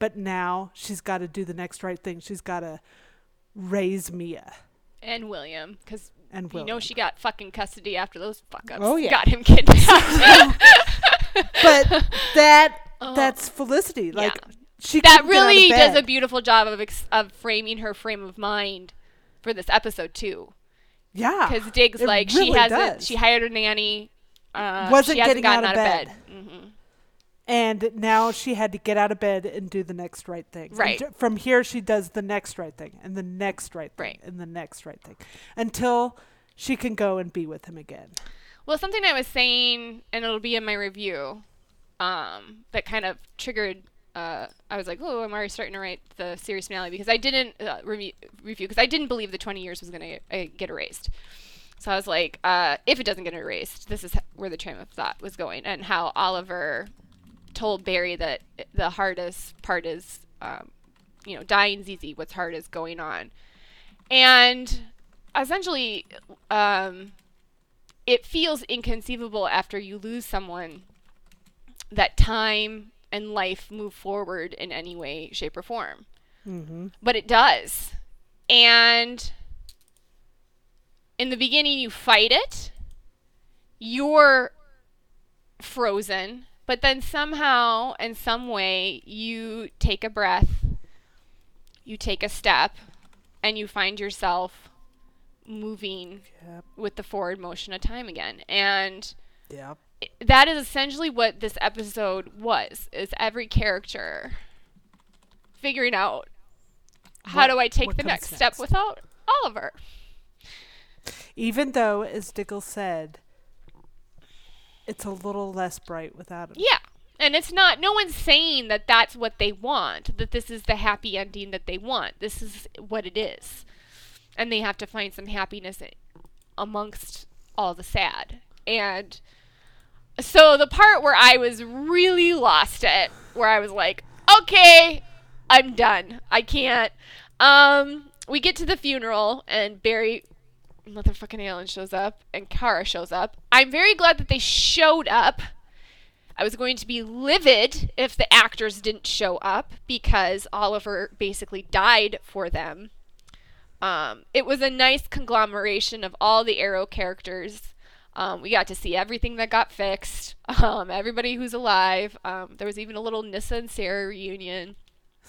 but now she's got to do the next right thing. She's got to raise Mia. And William, because And you know she got fucking custody after those fuck ups Oh, yeah. got him kidnapped. But that that's Felicity. Like Yeah. she that couldn't get out of really does a beautiful job of ex- of framing her frame of mind for this episode too. yeah. Because Diggs like she hasn't does. she hired a nanny. Uh, Wasn't she hasn't getting gotten out of bed. hmm and now she had to get out of bed and do the next right thing. Right. j- from here, she does the next right thing and the next right thing Right. and the next right thing until she can go and be with him again. Well, something I was saying, and it'll be in my review, um, that kind of triggered. Uh, I was like, "Oh, I'm already starting to write the series finale because I didn't uh, re- review because I didn't believe the 20 years was going to uh, get erased." So I was like, uh, "If it doesn't get erased, this is where the train of thought was going, and how Oliver told Barry that the hardest part is, um, you know, dying's easy. What's hard is going on, and essentially." Um, it feels inconceivable after you lose someone that time and life move forward in any way, shape, or form. Mm-hmm. But it does. And in the beginning, you fight it, you're frozen, but then somehow, in some way, you take a breath, you take a step, and you find yourself moving Yep. with the forward motion of time again. And Yep. that is essentially what this episode was is every character figuring out how What- do I take the comes next, step without Oliver. Even though, as Diggle said, it's a little less bright without him. Yeah. And it's not, no one's saying that that's what they want, that this is the happy ending that they want. This is what it is. And they have to find some happiness amongst all the sad. And so the part where I was really lost it, where I was like, okay, I'm done. I can't. Um, we get to the funeral, and Barry motherfucking Allen shows up, and Kara shows up. I'm very glad that they showed up. I was going to be livid if the actors didn't show up because Oliver basically died for them. Um, it was a nice conglomeration of all the Arrow characters. Um, we got to see everything that got fixed, um, everybody who's alive. Um, there was even a little Nissa and Sarah reunion.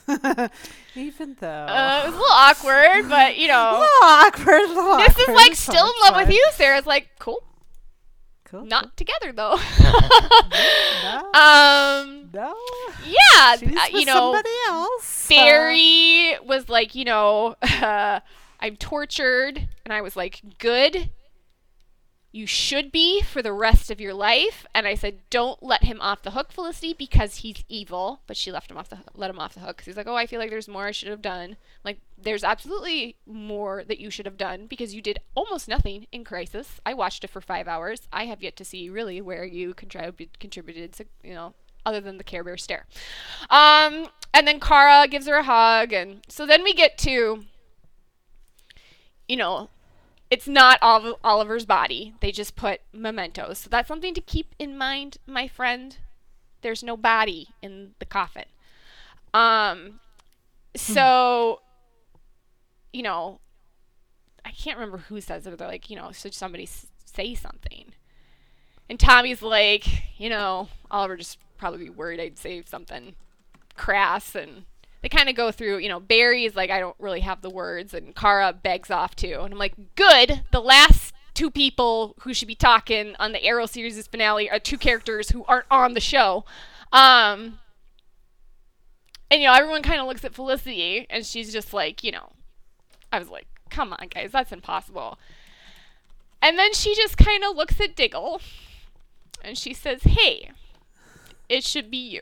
Even though. Uh, it was a little awkward, but you know, a know, little awkward. A little this is like still in love with fine. you. Sarah's like, cool, Cool. not together though. No. um, no. yeah, She's uh, you know, somebody else. Uh, was like, you know, I'm tortured. And I was like, good. You should be for the rest of your life. And I said, don't let him off the hook, Felicity, because he's evil. But she left him off the let him off the hook because he's like, oh, I feel like there's more I should have done. Like, there's absolutely more that you should have done because you did almost nothing in Crisis. I watched it for five hours. I have yet to see really where you contributed, contributed, to, you know, other than the Care Bear stare. Um, and then Kara gives her a hug, and so then we get to, you know, it's not Ol- Oliver's body. They just put mementos. So that's something to keep in mind, my friend. There's no body in the coffin. Um, so, you know, I can't remember who says it. But they're like, you know, should somebody s- say something? And Tommy's like, you know, Oliver just probably be worried I'd say something crass and they kind of go through, you know, Barry is like, I don't really have the words, and Kara begs off too. And I'm like, good. The last two people who should be talking on the Arrow series finale are two characters who aren't on the show. Um, and, you know, everyone kind of looks at Felicity, and she's just like, you know, I was like, come on, guys, that's impossible. And then she just kind of looks at Diggle, and she says, hey, it should be you.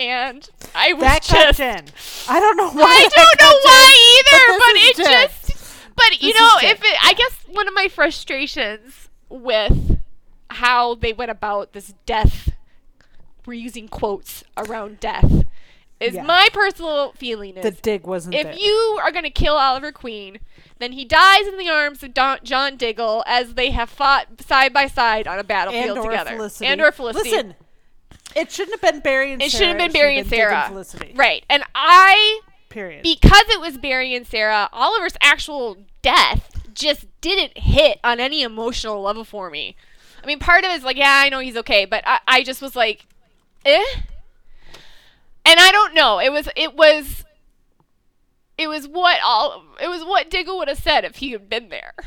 And I was That just. Jen. I don't know why. I don't know why either, but but, it is just. But you know, if it, I guess one of my frustrations with how they went about this death, we're using quotes around death, is Yeah. my personal feeling is The dig wasn't if there. you are going to kill Oliver Queen, then he dies in the arms of Don- John Diggle as they have fought side by side on a battlefield and together. Felicity. And or Felicity. Listen, it shouldn't have been Barry and Sarah. it Sarah. should have been Barry and and Sarah. Felicity. Right. And I Period. because it was Barry and Sarah, Oliver's actual death just didn't hit on any emotional level for me. I mean, part of it is like, yeah, I know he's okay, but I, I just was like, eh. And I don't know. It was it was it was what all it was what Diggle would have said if he had been there.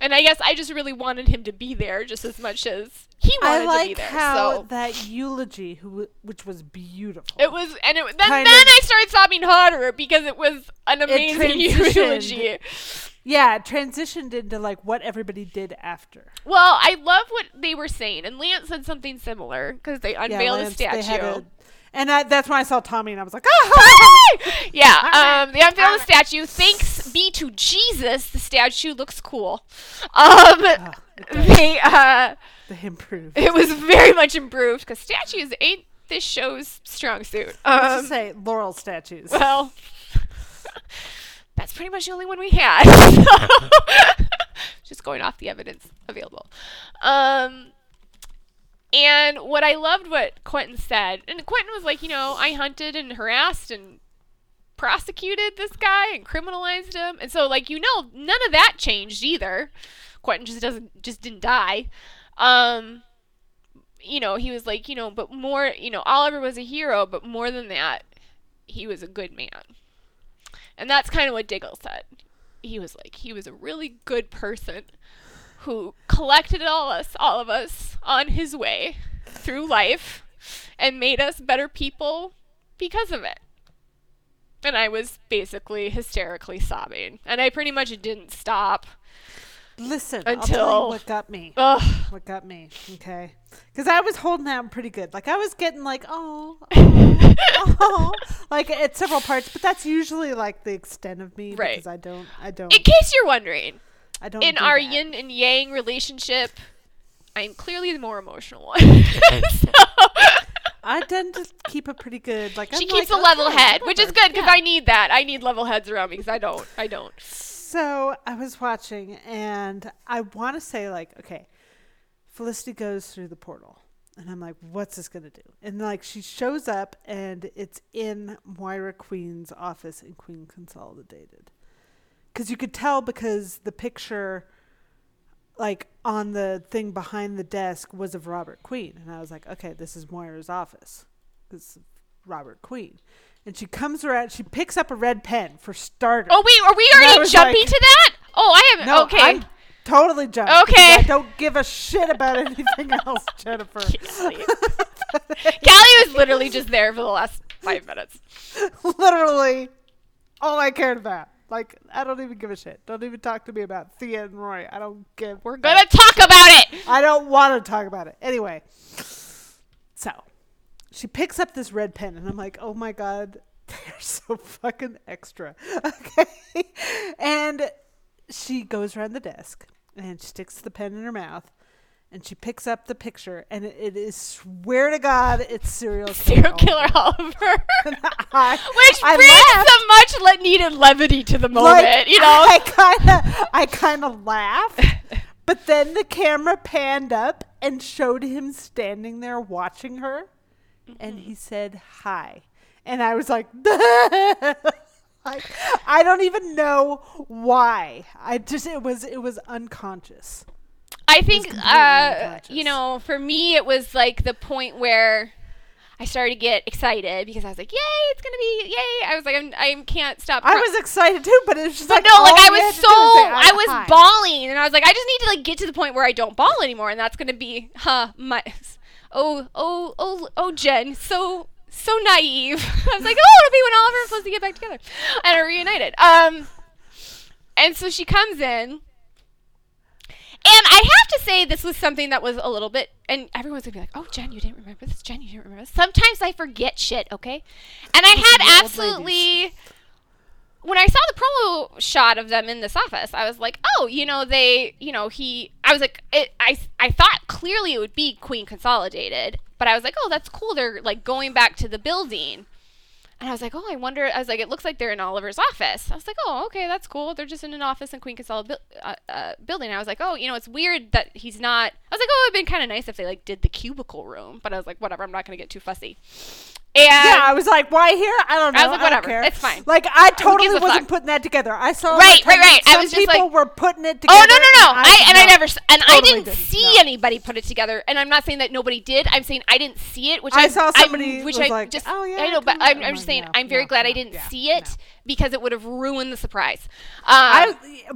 And I guess I just really wanted him to be there just as much as he wanted I like to be there. how so. that eulogy, who, which was beautiful. It was, and it, then, then of- I started sobbing harder because it was an amazing eulogy. yeah, transitioned into like what everybody did after. Well, I love what they were saying, and Lance said something similar because they Yeah, unveiled Lance, a statue. And I, that's when I saw Tommy, and I was like, ah! yeah, um, they unveiled a statue. Thanks be to Jesus, the statue looks cool. Um, they, uh, they improved. it was very much improved because statues ain't this show's strong suit. Um, just say laurel statues. Well, that's pretty much the only one we had. Just going off the evidence available. Um, and what I loved what Quentin said, and Quentin was like, you know, I hunted and harassed and prosecuted this guy and criminalized him, and so like you know, none of that changed either. Quentin just doesn't just didn't die. Um, you know, he was like, you know, but more, you know, Oliver was a hero, but more than that, he was a good man. And that's kind of what Diggle said. he was like he was a really good person who collected all us all of us on his way through life and made us better people because of it. And I was basically hysterically sobbing. And I pretty much didn't stop. Listen, Until- what got me. Ugh. What got me? Okay, because I was holding out pretty good. Like I was getting like, oh, oh, oh, like at several parts. But that's usually like the extent of me Right. because I don't, I don't, In case you're wondering, I don't. in do our that. yin and yang relationship, I'm clearly the more emotional one. so, I tend to keep a pretty good. Like she I'm keeps like, a level okay, head, which is good because Yeah. I need that. I need level heads around me because I don't. I don't. So I was watching, and I want to say like, okay, Felicity goes through the portal, and I'm like, what's this gonna do? And like she shows up, and it's in Moira Queen's office in Queen Consolidated, because you could tell because the picture, like on the thing behind the desk, was of Robert Queen, and I was like, okay, this is Moira's office, because Robert Queen. And she comes around. She picks up a red pen for starters. Oh wait, are we already jumping like- to that? Oh, I am. No, okay. I'm totally because Okay. I don't give a shit about anything else, Jennifer. Callie was literally just there for the last five minutes. Literally, all I cared about. Like, I don't even give a shit. Don't even talk to me about Thea and Roy. I don't give. We're gonna talk about it. I don't want to talk about it. Anyway, so she picks up this red pen, and I'm like, oh my god, they're so fucking extra. Okay, and she goes around the desk and she sticks the pen in her mouth. And she picks up the picture, and it, it is swear to God, it's serial killer. Serial killer Oliver. I, Which I brings some much le- needed levity to the moment, Like, you know. I kind of, I kind of laughed, but then the camera panned up and showed him standing there watching her, and mm-hmm. he said hi, and I was like, like, I don't even know why. I just, it was, it was unconscious. I think, uh, you know, for me, it was like the point where I started to get excited because I was like, "Yay, it's gonna be yay!" I was like, I'm, "I can't stop." I was excited too, but it was just But like no, like I was so I was hi. bawling, and I was like, I just need to like get to the point where I don't bawl anymore, and that's gonna be, huh, my, oh, oh, oh, oh, Jen, so so naive. I was like, oh, it'll be when Oliver and Felicity get back together and are reunited. Um, and so she comes in. And I have to say, this was something that was a little bit, and everyone's gonna be like, "Oh, Jen, you didn't remember this. Jen, you didn't remember this." Sometimes I forget shit, okay? And I had absolutely when I saw the promo shot of them in this office, I was like, oh, you know, they, you know, he, I was like, it, I, I thought clearly it would be Queen Consolidated, but I was like, oh, that's cool. They're like going back to the building. And I was like, oh, I wonder. I was like, it looks like they're in Oliver's office. I was like, oh, okay, that's cool. They're just in an office in Queen Consolidated uh, uh, building. I was like, oh, you know, it's weird that he's not. I was like, oh, it'd been kind of nice if they like did the cubicle room. But I was like, whatever. I'm not gonna get too fussy. And Yeah, I was like, why here? I don't know. I was like, don't whatever, care. it's fine. Like, I totally wasn't putting that together. I saw Right, like, right, right. I Some was just people like- were putting it together. Oh no no no! and I and I never and I didn't, didn't, see no. anybody put it together. And I'm not saying that nobody did. I'm saying I didn't see it, which I I, saw somebody which was I like, just "Oh, yeah, I know, but. I'm, I'm just saying no, I'm very no, glad no, I didn't see it no. Because it would have ruined the surprise. Um, I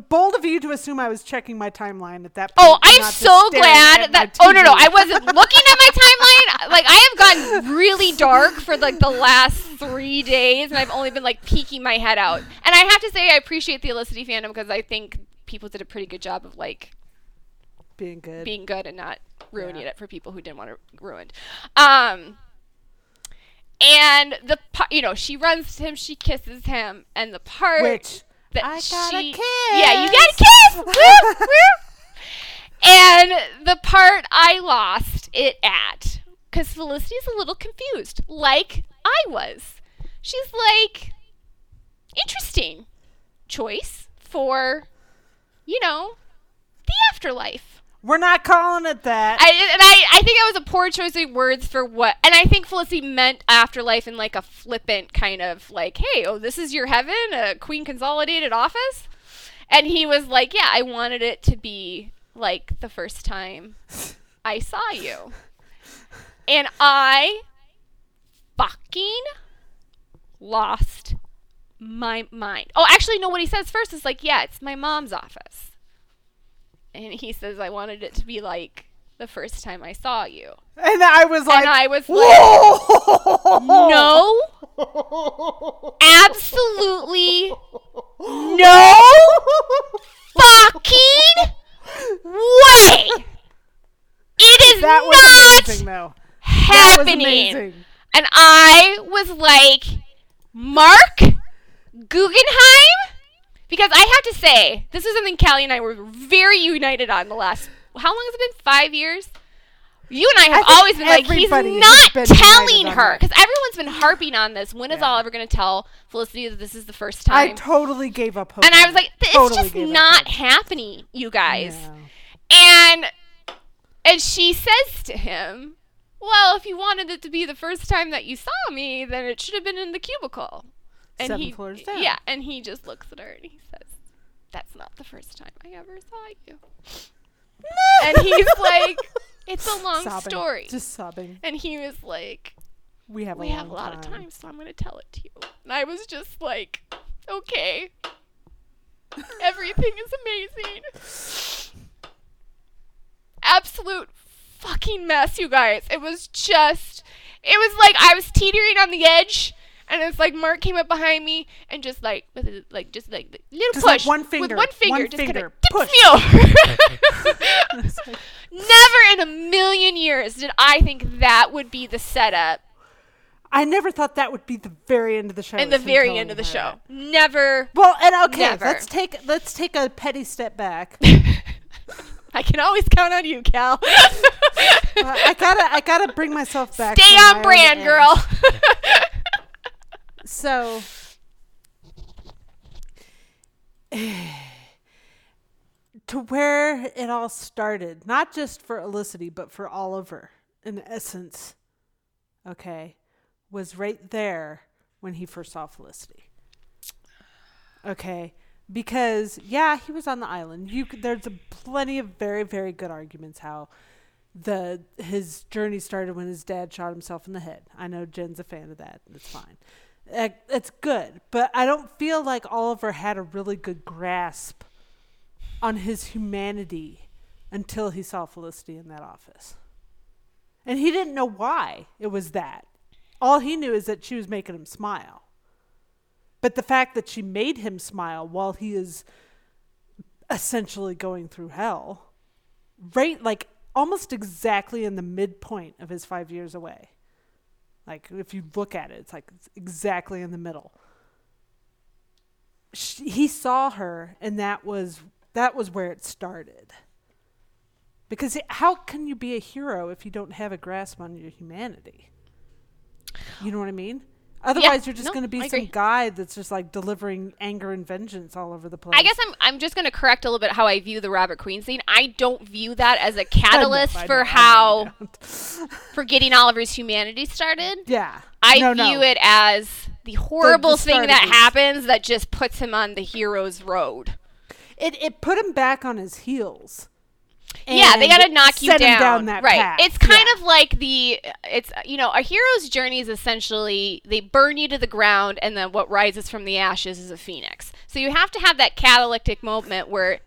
bold of you to assume I was checking my timeline at that point. Oh, I'm so glad that. Oh no, no, I wasn't looking at my timeline. Like I have gotten really dark for like the last three days, and I've only been like peeking my head out. And I have to say, I appreciate the Olicity fandom because I think people did a pretty good job of like being good. being good and not ruining Yeah. it for people who didn't want it ruined. Um, and the you know she runs to him, she kisses him, and the part Which that I she got a kiss. yeah you got a kiss. kiss Woo, woo. and the part I lost it at because Felicity's a little confused like I was. She's like interesting choice for you know the afterlife. We're not calling it that. I and I, I think that was a poor choice of words for what and I think Felicity meant afterlife in like a flippant kind of like, hey, oh this is your heaven, a queen consolidated office? And he was like, Yeah, I wanted it to be like the first time I saw you. And I fucking lost my mind. Oh, actually, no. What he says first is like, "Yeah, it's my mom's office," and he says, "I wanted it to be like the first time I saw you," And I was like, and I was like, "No, absolutely no fucking way! It is that was not amazing, though. That was happening." amazing. And I was like, Marc Guggenheim? Because I have to say, this is something Callie and I were very united on the last, how long has it been? Five years? You and I have think always been like, he's not telling her. Because everyone's been harping on this. When is Yeah. Oliver going to tell Felicity that this is the first time? I totally gave up hope. and I was like, it. it's Totally just not happening, you guys. No. And and she says to him, "Well, if you wanted it to be the first time that you saw me, then it should have been in the cubicle." And Seven he, floors down. Yeah, and he just looks at her and he says, "That's not the first time I ever saw you." and he's like, "It's a long sobbing. story." Just sobbing. and he was like, We have a "We long have a lot of time. time, so I'm going to tell it to you." And I was just like, "Okay." Everything is amazing. Absolute fucking mess, you guys. It was just, it was like I was teetering on the edge, and it's like Marc came up behind me and just like, with a, like just like little Just like push one with finger, one finger, one just kind finger, of tips me over. Never in a million years did I think that would be the setup I never thought that would be the very end of the show. in the very end of the show. that. Never. Well, and okay, Never. let's take let's take a petty step back. I can always count on you, Cal. Uh, I gotta I gotta bring myself back. Stay on brand, girl. So to where it all started, not just for Olicity, but for Oliver, in essence, okay, was right there when he first saw Felicity. Okay, because yeah, he was on the island. You there's a plenty of very very good arguments how the his journey started when his dad shot himself in the head. I know Jen's a fan of that. It's fine. It's good, but I don't feel like Oliver had a really good grasp on his humanity until he saw Felicity in that office. And he didn't know why it was that. All he knew is that she was making him smile. But the fact that she made him smile while he is essentially going through hell, right, like almost exactly in the midpoint of his five years away. Like if you look at it, it's like it's exactly in the middle. Sh he saw her, and that was that was where it started. Because it- how can you be a hero if you don't have a grasp on your humanity? You know what I mean? Otherwise, you're just no, going to be some guy that's just like delivering anger and vengeance all over the place. I guess I'm I'm just gonna correct a little bit how I view the Robert Queen scene. I don't view that as a catalyst know, for know, how for getting Oliver's humanity started. yeah, I No, view no. it as the horrible thing that happens that just puts him on the hero's road. It it put him back on his heels. Yeah, they got to knock you down. down that right. path. It's kind Yeah. of like the it's you know a hero's journey is essentially they burn you to the ground and then what rises from the ashes is a phoenix. So you have to have that catalytic moment where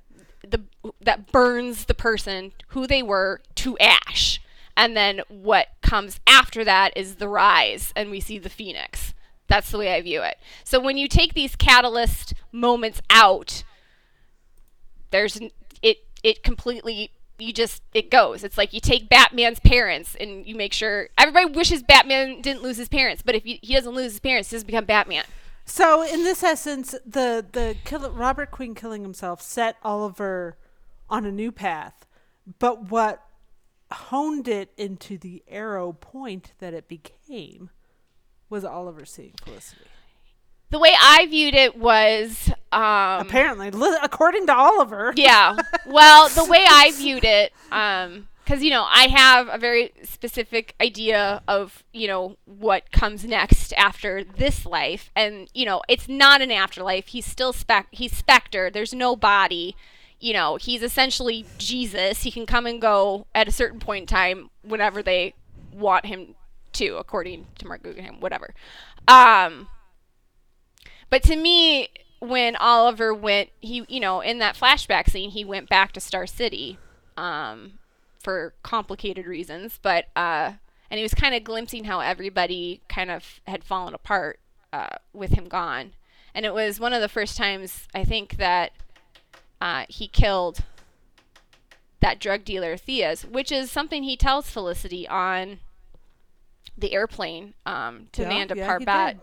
the that burns the person who they were to ash. And then what comes after that is the rise and we see the phoenix. That's the way I view it. So when you take these catalyst moments out, there's it completely you just it goes it's like you take batman's parents and you make sure everybody wishes batman didn't lose his parents but if he, he doesn't lose his parents he doesn't become batman So in this essence, the the kill, Robert Queen killing himself set Oliver on a new path, but what honed it into the arrow point that it became was Oliver seeing Felicity. The way i viewed it was um Apparently, according to Oliver, yeah. Well the way i viewed it um because you know i have a very specific idea of you know what comes next after this life. And you know it's not an afterlife. He's still spec he's specter there's no body. You know he's essentially jesus. He can come and go at a certain point in time whenever they want him to according to marc guggenheim whatever. Um but to me, when Oliver went, he you know in that flashback scene, he went back to Star City, um, for complicated reasons, but uh, and he was kind of glimpsing how everybody kind of had fallen apart uh, with him gone, and it was one of the first times I think that uh, he killed that drug dealer Thea's, which is something he tells Felicity on the airplane um, to Yeah, Nanda yeah, Parbat.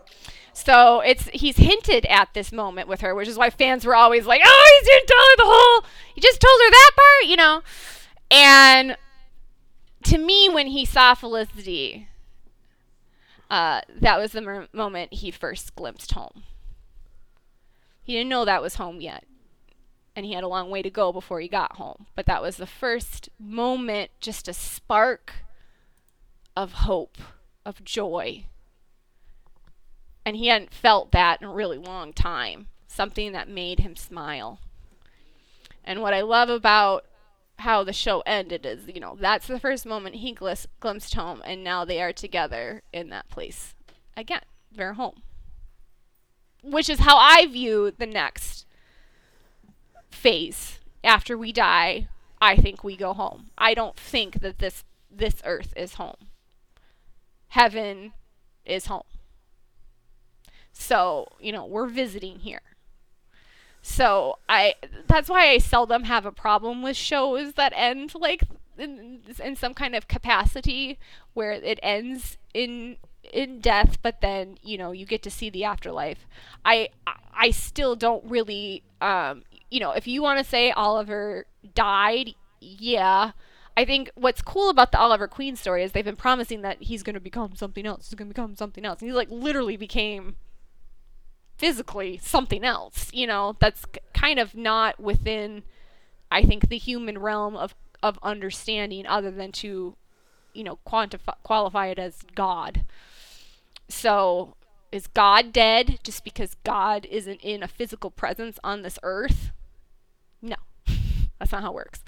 So it's he's hinted at this moment with her, which is why fans were always like, "Oh, he's didn't tell her the whole. He just told her that part," you know. And to me, when he saw Felicity, uh, that was the moment he first glimpsed home. He didn't know that was home yet, and he had a long way to go before he got home. But that was the first moment, just a spark of hope, of joy. And he hadn't felt that in a really long time. Something that made him smile. And what I love about how the show ended is, you know, that's the first moment he glis- glimpsed home, and now they are together in that place again, their home. Which is how I view the next phase. After we die, I think we go home. I don't think that this this earth is home. Heaven is home. So, you know, we're visiting here. So, I that's why I seldom have a problem with shows that end like in, in some kind of capacity where it ends in in death but then, you know, you get to see the afterlife. I I still don't really um you know, if you want to say Oliver died, yeah. I think what's cool about the Oliver Queen story is they've been promising that he's going to become something else. He's going to become something else. And he like literally became physically something else, you know, that's kind of not within I think the human realm of of understanding other than to you know quantify qualify it as God. So is God dead just because God isn't in a physical presence on this earth? No. That's not how it works.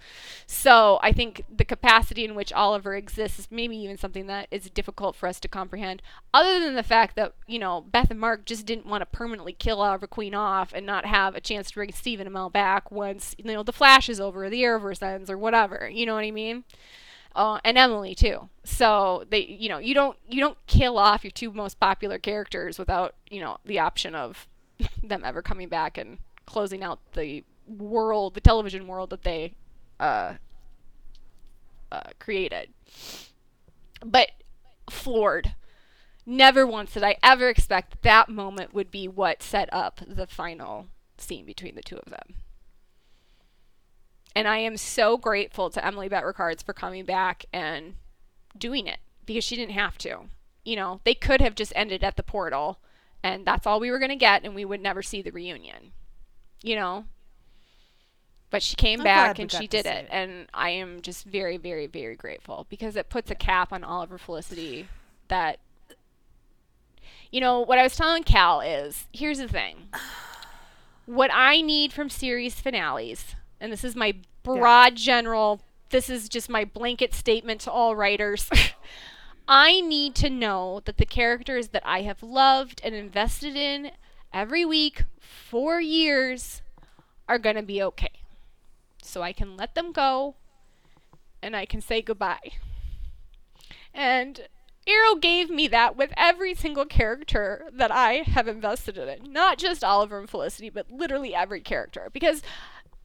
So I think the capacity in which Oliver exists is maybe even something that is difficult for us to comprehend. Other than the fact that, you know, Beth and Marc just didn't want to permanently kill Oliver Queen off and not have a chance to bring Stephen Amell back once, you know, the Flash is over, or the Arrowverse ends, or whatever. You know what I mean? Uh, and Emily too. So they, you know, you don't you don't kill off your two most popular characters without, you know, the option of them ever coming back and closing out the world, the television world that they uh, uh, created. But floored. Never once did I ever expect that moment would be what set up the final scene between the two of them. And I am so grateful to Emily Bett Rickards for coming back and doing it because she didn't have to. You know, they could have just ended at the portal and that's all we were going to get and we would never see the reunion. You know? But she came I'm back and she did it. it. And I am just very, very, very grateful because it puts a cap on Oliver Felicity that. You know, what I was telling Cal is here's the thing. What I need from series finales, and this is my broad general, this is just my blanket statement to all writers. I need to know that the characters that I have loved and invested in every week for years are going to be okay. So I can let them go and I can say goodbye. And Arrow gave me that with every single character that I have invested in it. Not just Oliver and Felicity, but literally every character. Because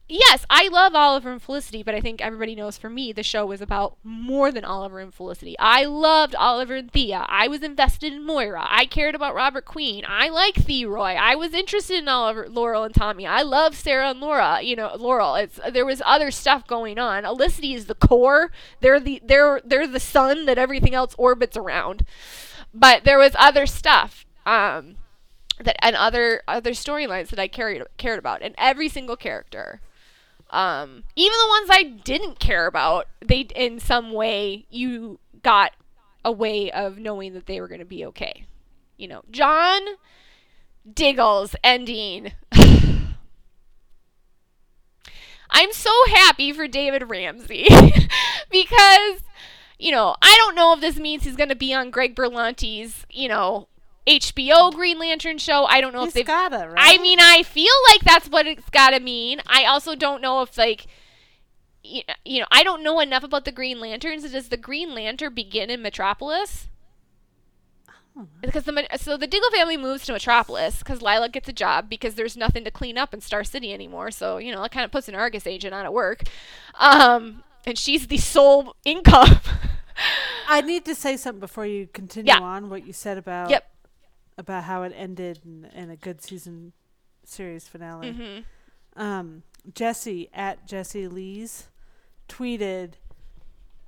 yes, I love Oliver and Felicity, but I think everybody knows for me the show was about more than Oliver and Felicity. I loved Oliver and Thea. I was invested in Moira. I cared about Robert Queen. I like Theroy. I was interested in Oliver, Laurel, and Tommy. I love Sarah and Laura. You know, Laurel. It's there was other stuff going on. Olicity is the core. They're the they're they're the sun that everything else orbits around. But there was other stuff. Um, that and other other storylines that I carried cared about, and every single character um, even the ones I didn't care about, they in some way you got a way of knowing that they were going to be okay. You know, John Diggle's ending. I'm so happy for David Ramsey because you know, I don't know if this means he's going to be on Greg Berlanti's, you know, HBO Green Lantern show. I don't know if they've. gotta, right? I mean, I feel like that's what it's got to mean. I also don't know if like. You know, I don't know enough about the Green Lanterns. Does the Green Lantern begin in Metropolis? Because the so the Diggle family moves to Metropolis because Lyla gets a job because there's nothing to clean up in Star City anymore. So you know, it kind of puts an Argus agent out of work, um, and she's the sole income. I need to say something before you continue Yeah. on what you said about yep. About how it ended in, in a good season series finale. hmm Um, Jesse at Jesse Lee's tweeted,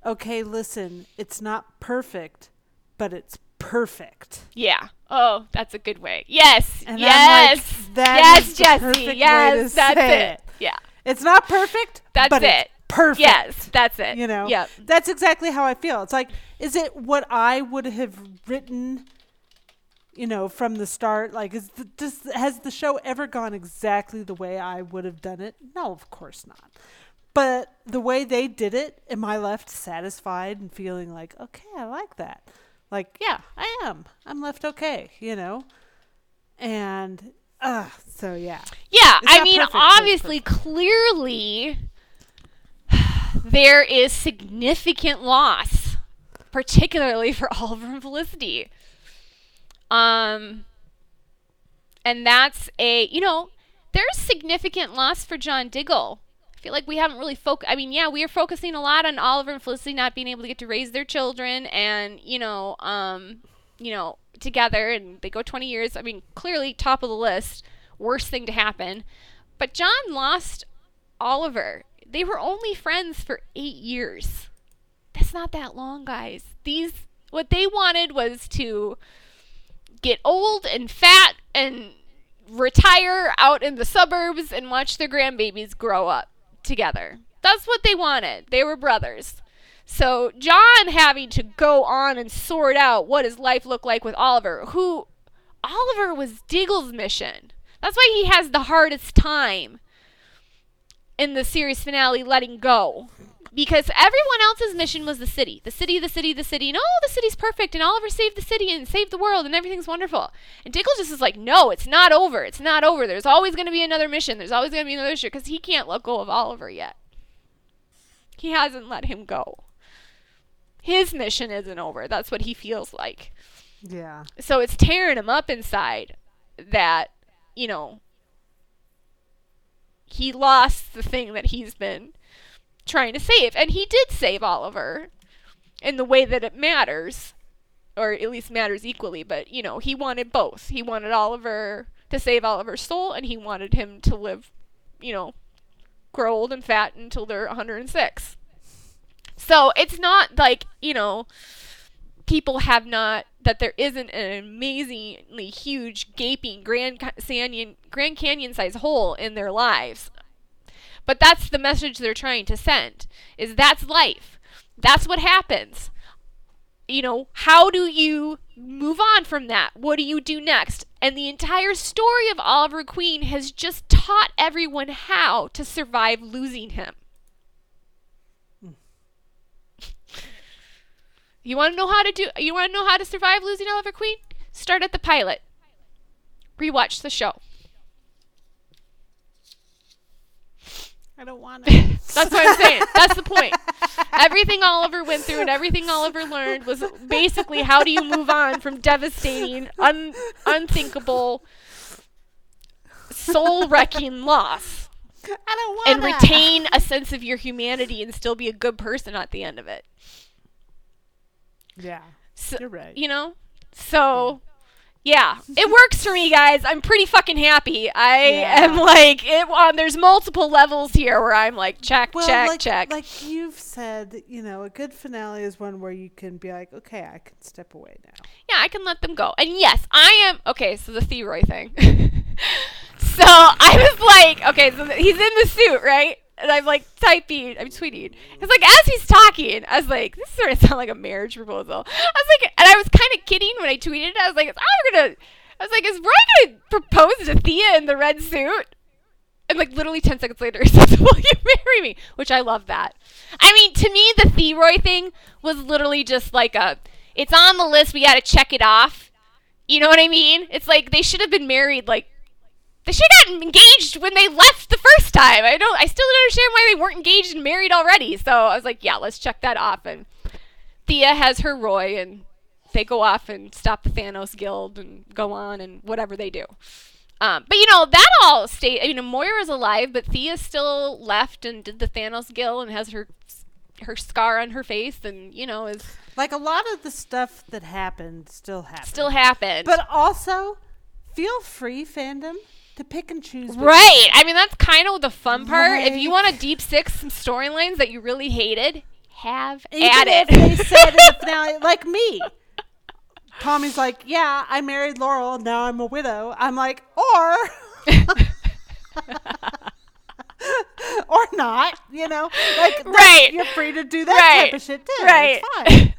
"Okay, listen, it's not perfect, but it's perfect." Yeah. Oh, that's a good way. Yes. And yes. like, yes, Jesse. yes, that's it. it. Yeah. It's not perfect, That's but it. it's perfect. Yes, that's it. You know, Yep. that's exactly how I feel. It's like, is it what I would have written? You know, from the start, like, is the, does, has the show ever gone exactly the way I would have done it? No, of course not. But the way they did it, am I left satisfied and feeling like, okay, I like that? Like, yeah, I am. I'm left okay, you know? And, uh, so yeah. Yeah, It's I mean, perfect, obviously, clearly, there is significant loss, particularly for Oliver and Felicity. Um, and that's a, you know, there's significant loss for John Diggle. I feel like we haven't really focused. I mean, yeah, we are focusing a lot on Oliver and Felicity not being able to get to raise their children, and you know, um, you know, together, and they go 20 years. I mean, clearly top of the list, worst thing to happen. But John lost Oliver. They were only friends for eight years. That's not that long, guys. These what they wanted was to get old and fat and retire out in the suburbs and watch their grandbabies grow up together. That's what they wanted. They were brothers. So John having to go on and sort out what his life looked like with Oliver, who Oliver was Diggle's mission. That's why he has the hardest time in the series finale letting go. Because everyone else's mission was the city. The city, the city, the city. And oh, the city's perfect. And Oliver saved the city and saved the world and everything's wonderful. And Diggle just is like, no, it's not over. It's not over. There's always going to be another mission. There's always going to be another mission. Because he can't let go of Oliver yet. He hasn't let him go. His mission isn't over. That's what he feels like Yeah. so it's tearing him up inside that you know he lost the thing that he's been trying to save and he did save oliver in the way that it matters or at least matters equally but you know he wanted both he wanted oliver to save oliver's soul and he wanted him to live you know grow old and fat until they're 106 so it's not like you know people have not that there isn't an amazingly huge gaping Grand Canyon Grand Canyon size hole in their lives. But that's the message they're trying to send is that's life. That's what happens. You know, how do you move on from that? What do you do next? And the entire story of Oliver Queen has just taught everyone how to survive losing him. You want to know how to do you want to know how to survive losing Oliver Queen? Start at the pilot. Rewatch the show. I don't want to. That's what I'm saying. That's the point. Everything Oliver went through and everything Oliver learned was basically how do you move on from devastating, un- unthinkable, soul wrecking loss I don't want and retain a sense of your humanity and still be a good person at the end of it. Yeah. So, You're right. You know? So yeah, it works for me, guys. I'm pretty fucking happy. I Yeah. am like it. Um, there's multiple levels here where I'm like check, Well, check, like, check. like you've said, you know, a good finale is one where you can be like, okay, I can step away now. yeah, I can let them go. And yes, I am okay. So the Theroy thing. so I was like, okay, so he's in the suit, right? And I'm like typing, I'm tweeting. It's like as he's talking, I was like, this sort of sound like a marriage proposal. I was like, and I was kind of kidding when I tweeted. it. I was like, oh, is Oliver gonna? I was like, is Roy gonna propose to Thea in the red suit? And like literally ten seconds later, he says, "Will you marry me?" Which I love that. I mean, to me, the Theroy thing was literally just like a, it's on the list. We got to check it off. You know what I mean? It's like they should have been married like they should have gotten engaged when they left the first time. I don't I still don't understand why they weren't engaged and married already. So I was like, yeah, let's check that off and Thea has her Roy and they go off and stop the Thanatos Guild and go on and whatever they do. Um, but you know that all stayed. I mean, Moira's alive, but Thea still left and did the Thanatos Guild and has her her scar on her face, and you know is Like a lot of the stuff that happened still happened. still happened. But also, feel free, fandom, to pick and choose. right. I mean, that's kind of the fun part. If you want to deep six some storylines that you really hated, have Even at if it. they said in the finale, like me. Tommy's like, yeah, I married Laurel. Now I'm a widow. I'm like, or, or not. You know, like Right. You're free to do that right. type of shit too. right.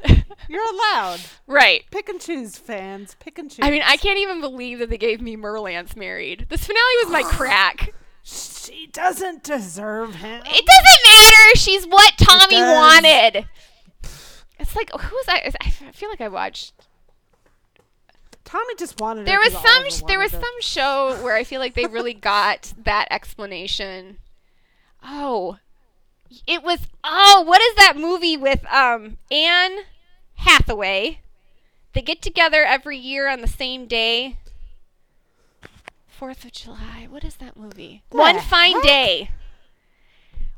You're allowed. right. Pick and choose, fans. Pick and choose. I mean, I can't even believe that they gave me Merlance married. This finale was my crack. she doesn't deserve him. It doesn't matter. She's what Tommy does. wanted. It's like who was I? I feel like I watched. Tommy just wanted. There her was some. Sh- There was her. some show where I feel like they really got that explanation. Oh, it was. Oh, what is that movie with um Anne Hathaway? They get together every year on the same day. Fourth of July. What is that movie? The One fine heck? day.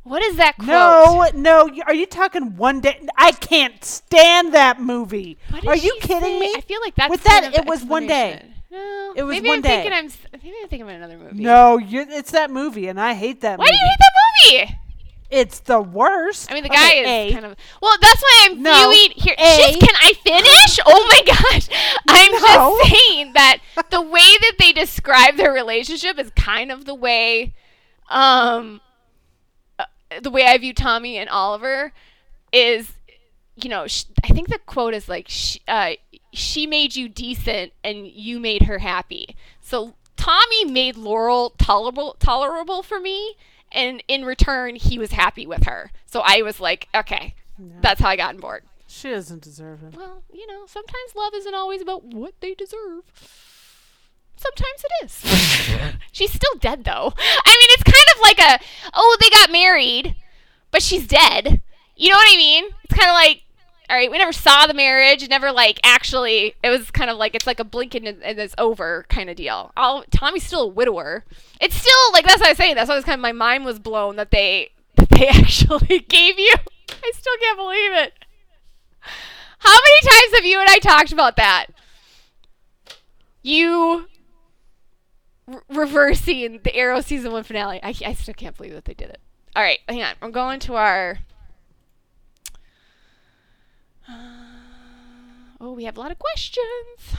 What is that quote? No, no. Are you talking one day? I can't stand that movie. Are you kidding say? me? I feel like that's With that, it was one day. No, It was maybe one I'm day. Thinking I'm, maybe I'm thinking of another movie. No, it's that movie, and I hate that movie. Why movie. do you hate that movie? It's the worst. I mean, the Okay, guy A, is kind of. Well, that's why I'm No. viewing here. A. Just, can I finish? Oh my gosh! I'm No. just saying that the way that they describe their relationship is kind of the way, um, uh, the way I view Tommy and Oliver is, you know, sh- I think the quote is like, sh- uh, "She made you decent, and you made her happy." So Tommy made Laurel tolerable, tolerable for me, and in return, he was happy with her. So I was like, okay, that's how I got on board. She doesn't deserve it. Well, you know, sometimes love isn't always about what they deserve. Sometimes it is. she's still dead, though. I mean, it's kind of like a, oh, they got married, but she's dead. You know what I mean? It's kind of like, all right, we never saw the marriage, never like actually. It was kind of like it's like a blink and, it- and it's over kind of deal. Tommy's still a widower. It's still like that's what I was saying. That's why I was kind of my mind was blown that they that they actually gave you. I still can't believe it. How many times have you and I talked about that? You r- reversing the Arrow season one finale. I, I still can't believe that they did it. All right, hang on. I'm going to our. oh, we have a lot of questions.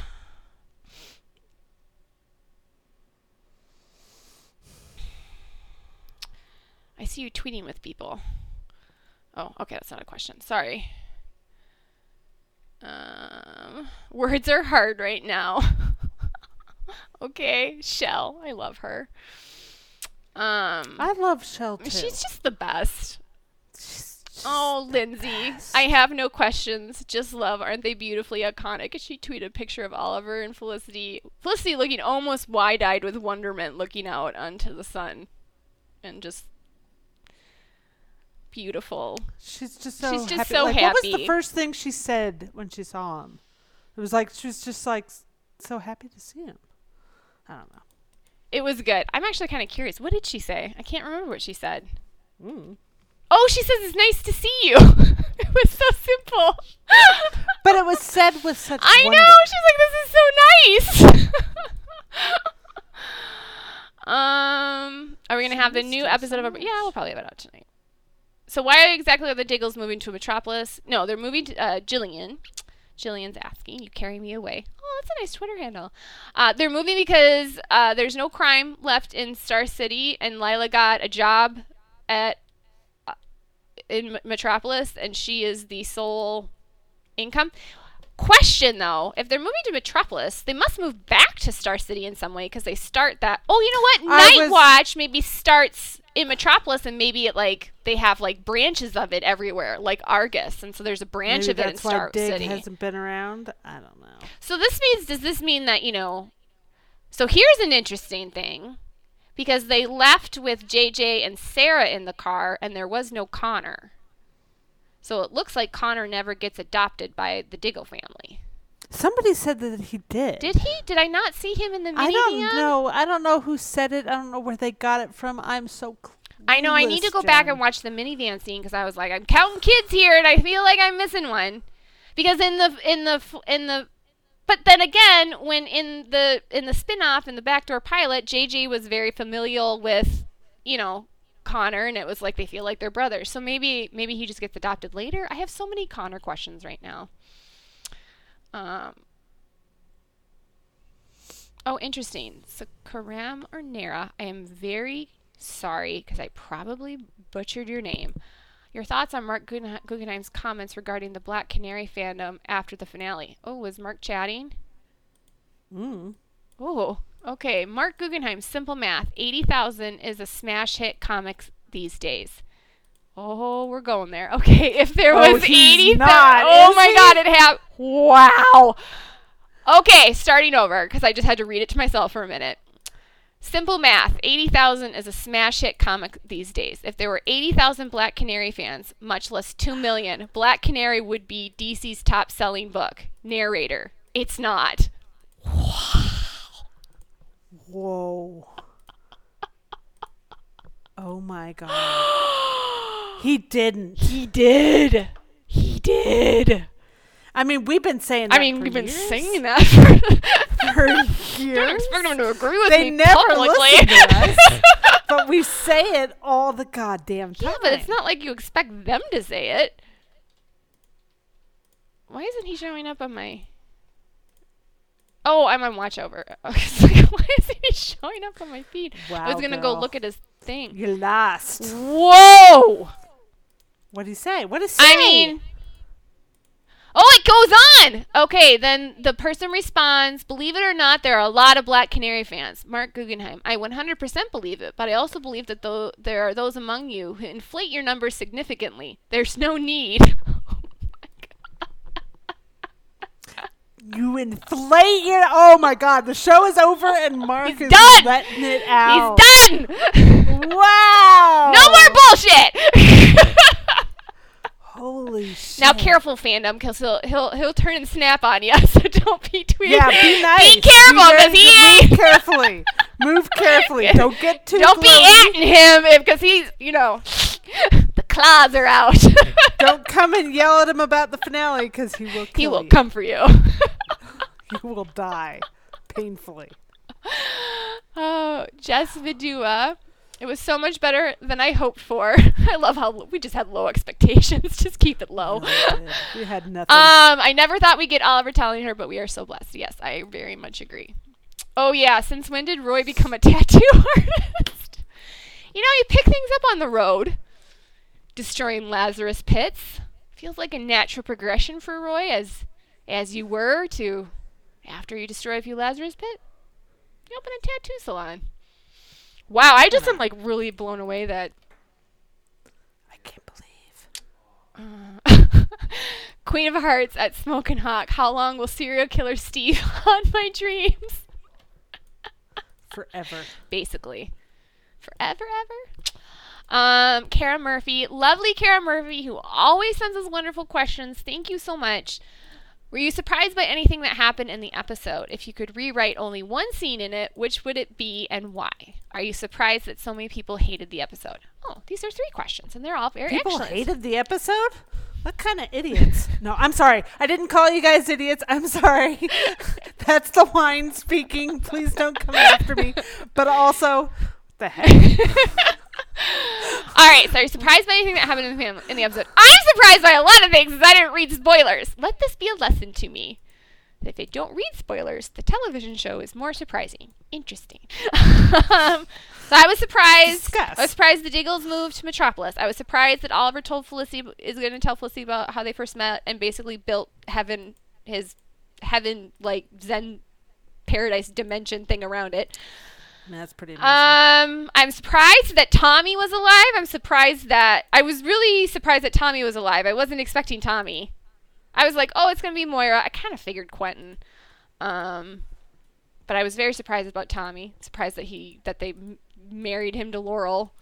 I see you tweeting with people. Oh, okay, that's not a question. Sorry. Um, words are hard right now. okay, Shell, I love her. Um, I love Shell too. she's just the best. Oh, Lindsay. I have no questions. Just love. Aren't they beautifully iconic? She tweeted a picture of Oliver and Felicity. Felicity looking almost wide-eyed with wonderment, looking out onto the sun, and just beautiful. She's just so She's just happy. so like, What was the first thing she said when she saw him? It was like she was just like so happy to see him. I don't know. It was good. I'm actually kind of curious. What did she say? I can't remember what she said. Mm. Oh, she says it's nice to see you. it was so simple. But it was said with such. I wonder. know. She's like, this is so nice. um, are we gonna have the new episode so of? Our, yeah, we'll probably have it out tonight. So why exactly are the Diggles moving to Metropolis? No, they're moving to uh, Jillian. Jillian's asking, "You carry me away." Oh, that's a nice Twitter handle. Uh, they're moving because uh, there's no crime left in Star City, and Lyla got a job at in Metropolis, and she is the sole income. Question though, if they're moving to Metropolis, they must move back to Star City in some way because they start that. Oh, you know what? Night was- Watch maybe starts in Metropolis, and maybe it like they have like branches of it everywhere, like Argus, and so there's a branch Maybe of it in Star Dig City. hasn't been around. I don't know. So this means does this mean that, you know So here's an interesting thing because they left with JJ and Sarah in the car and there was no Connor. So it looks like Connor never gets adopted by the Diggle family. Somebody said that he did. Did he? Did I not see him in the minivan? I don't know. I don't know who said it. I don't know where they got it from. I'm so. Clueless, I know I need to go back and watch the minivan scene because I was like, I'm counting kids here, and I feel like I'm missing one. Because in the in the in the, but then again, when in the in the spin-off in the backdoor pilot, JJ was very familial with, you know, Connor, and it was like they feel like they're brothers. So maybe maybe he just gets adopted later. I have so many Connor questions right now. Um. Oh, interesting. So Karam or Nara, I am very sorry because I probably butchered your name. Your thoughts on Marc Guggenheim's comments regarding the Black Canary fandom after the finale? Oh, was Marc chatting? Mm. Oh, okay. Marc Guggenheim, simple math. 80,000 is a smash hit comic these days. Oh, we're going there. Okay, if there Oh, was he's 80,000. Oh my he? god, it happened. Wow. Okay, starting over because I just had to read it to myself for a minute. Simple math 80,000 is a smash hit comic these days. If there were 80,000 Black Canary fans, much less 2 million, Black Canary would be DC's top selling book. Narrator. It's not. Whoa. Oh my god. he didn't. He did. He did. I mean, we've been saying. That I mean, we've been saying that for, for Don't years. expect them to agree with They me never publicly. listen to us, but we say it all the goddamn time. yeah, but it's not like you expect them to say it. Why isn't he showing up on my? Oh, I'm on watch over. Like, why isn't he showing up on my feed? I was gonna go look at his thing. You lost. Whoa! What did he say? What say? I mean, oh, it goes on. Okay, then the person responds. Believe it or not, there are a lot of Black Canary fans. Marc Guggenheim. I 100% believe it, but I also believe that though there are those among you who inflate your numbers significantly. There's no need. Oh you inflate your. Oh my god, the show is over and Marc He's is done! letting it out. He's done. Wow. no more bullshit. Holy shit. now, careful, fandom, because he'll he'll he'll turn and snap on you. So don't be tweeting. Yeah, be nice. Be careful, because he. Move carefully. Move carefully. Don't get too Don't be atting him because he's, you know, the claws are out. Don't come and yell at him about the finale because he will. Kill he will you. come for you. He will die painfully. oh, Jess Vidua. It was so much better than I hoped for. I love how we just had low expectations. just keep it low. We had nothing. Um, I never thought we'd get Oliver telling her, but we are so blessed. Yes, I very much agree. Oh yeah, since when did Roy become a tattoo artist? you know, you pick things up on the road. Destroying Lazarus pits feels like a natural progression for Roy, as as you were to after you destroy a few Lazarus pit, you open a tattoo salon. Wow, I just am like really blown away that I can't believe. Queen of Hearts at Smokin' Hawk. How long will serial killer Steve haunt my dreams? Forever. Basically. Forever, ever. Um, Kara Murphy. Lovely Kara Murphy, who always sends us wonderful questions. Thank you so much. Were you surprised by anything that happened in the episode? If you could rewrite only one scene in it, which would it be and why? Are you surprised that so many people hated the episode? Oh, these are three questions, and they're all very People excellent. hated the episode? What kind of idiots? no, I'm sorry. I didn't call you guys idiots. I'm sorry. That's the wine speaking. Please don't come after me. But also, what the heck? All right, so are you surprised by anything that happened in the, fam- in the episode? I'm surprised by a lot of things because I didn't read spoilers. Let this be a lesson to me. That if I don't read spoilers, the television show is more surprising. Interesting. um, so I was surprised. Discuss. I was surprised the Diggles moved to Metropolis. I was surprised that Oliver told Felicity is going to tell Felicity about how they first met and basically built heaven, his heaven like Zen paradise dimension thing around it. That's pretty amazing. Um, I'm surprised that Tommy was alive. I'm surprised that I was really surprised that Tommy was alive. I wasn't expecting Tommy. I was like, oh, it's gonna be Moira. I kind of figured Quentin. Um, but I was very surprised about Tommy. Surprised that he that they m- married him to Laurel.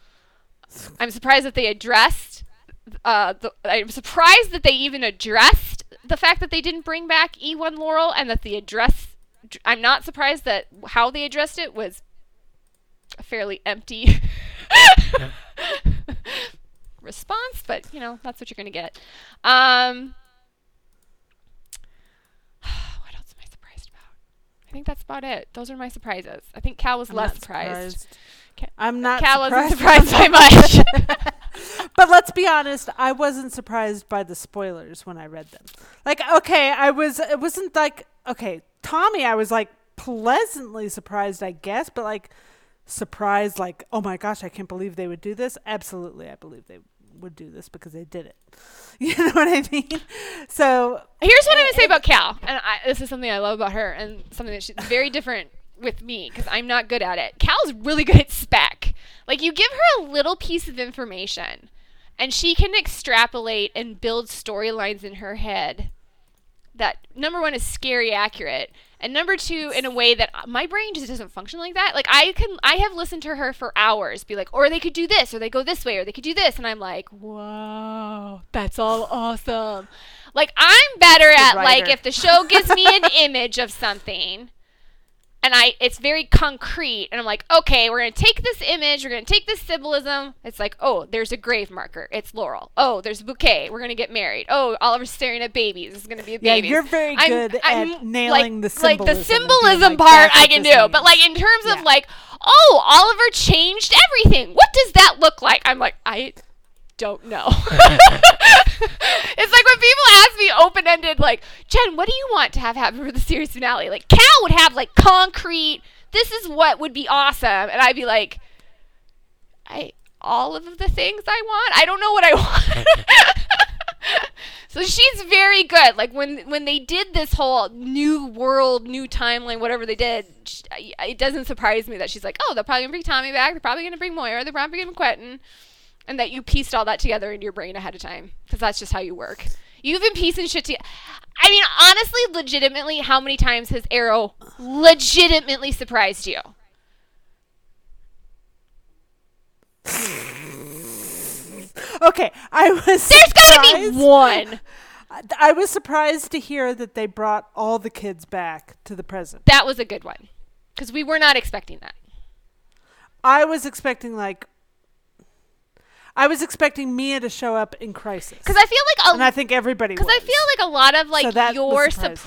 I'm surprised that they addressed. Uh, the, I'm surprised that they even addressed the fact that they didn't bring back E1 Laurel and that the address. I'm not surprised that how they addressed it was fairly empty response, but you know that's what you're gonna get. Um, what else am I surprised about? I think that's about it. Those are my surprises. I think Cal was I'm less not surprised. Ca- I'm not Cal wasn't surprised. surprised by much. But let's be honest, I wasn't surprised by the spoilers when I read them. Like, okay, I was, it wasn't like, okay, Tommy, I was like pleasantly surprised, I guess, but like surprised, like, oh my gosh, I can't believe they would do this. Absolutely, I believe they would do this because they did it. You know what I mean? So, Here's what I'm gonna say about Cal, and I, this is something I love about her, and something that she's very different with me because I'm not good at it. Cal's really good at spec. Like you give her a little piece of information, and she can extrapolate and build storylines in her head. That number one is scary accurate, and number two in a way that uh, my brain just doesn't function like that. Like I can, I have listened to her for hours, be like, or they could do this, or they go this way, or they could do this, and I'm like, wow, that's all awesome. Like I'm better at like if the show gives me an image of something and I it's very concrete and I'm like, okay, we're gonna take this image, we're gonna take this symbolism. It's like, oh, there's a grave marker. It's Laurel. Oh, there's a bouquet. We're gonna get married. Oh, Oliver's staring at babies. This is gonna be a Yeah, baby. you're very good at nailing the like the symbolism and being symbolism like, part I can do. this But like in terms Yeah. of like, oh, Oliver changed everything. What does that look like? I'm like, I don't know. it's like when people ask me open ended, like, Jen, what do you want to have happen for the series finale? Like, Cal would have like concrete, this is what would be awesome. And I'd be like, I, all of the things I want, I don't know what I want. so she's very good. Like when when they did this whole new world, new timeline, whatever they did, sh it doesn't surprise me that she's like, oh, they're probably gonna bring Tommy back. They're probably gonna bring Moira. They're probably gonna bring Quentin, and that you pieced all that together in your brain ahead of time because that's just how you work. You've been piecing shit together. I mean, honestly, legitimately, how many times has Arrow legitimately surprised you? Okay, I was. There's gotta be one. I was surprised to hear that they brought all the kids back to the present. That was a good one because we were not expecting that. I was expecting like. I was expecting Mia to show up in Crisis, Because I feel like and a I think everybody. because I feel like a lot of like So your sup-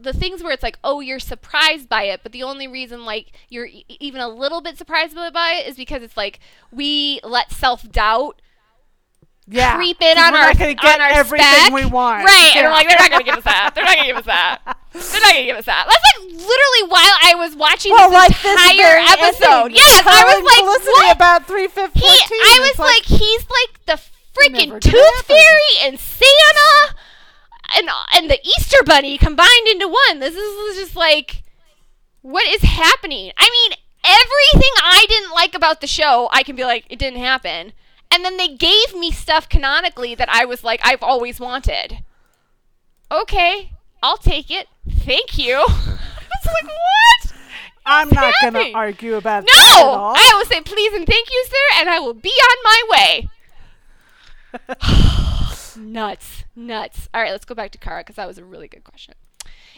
the things where it's like oh you're surprised by it, but the only reason like you're e- even a little bit surprised by it is because it's like we let self doubt yeah, creep in on we're our not gonna get on our everything spec. we want, right? And we're like they're not gonna give us that. They're not gonna give us that. They're not gonna give us that. That's like literally while I was watching well, this like entire this episode. Yes, I was like, Felicity what? about three fifteen. I was like, he's like the freaking Tooth. Fairy and Santa and and the Easter Bunny combined into one. This is just like, what is happening? I mean, everything I didn't like about the show, I can be like, it didn't happen. And then they gave me stuff canonically that I was like, I've always wanted. Okay, I'll take it. Thank you. I was like, what? I'm not going to argue about that at No. I will say please and thank you, sir, and I will be on my way. nuts, nuts. All right, let's go back to Kara because that was a really good question.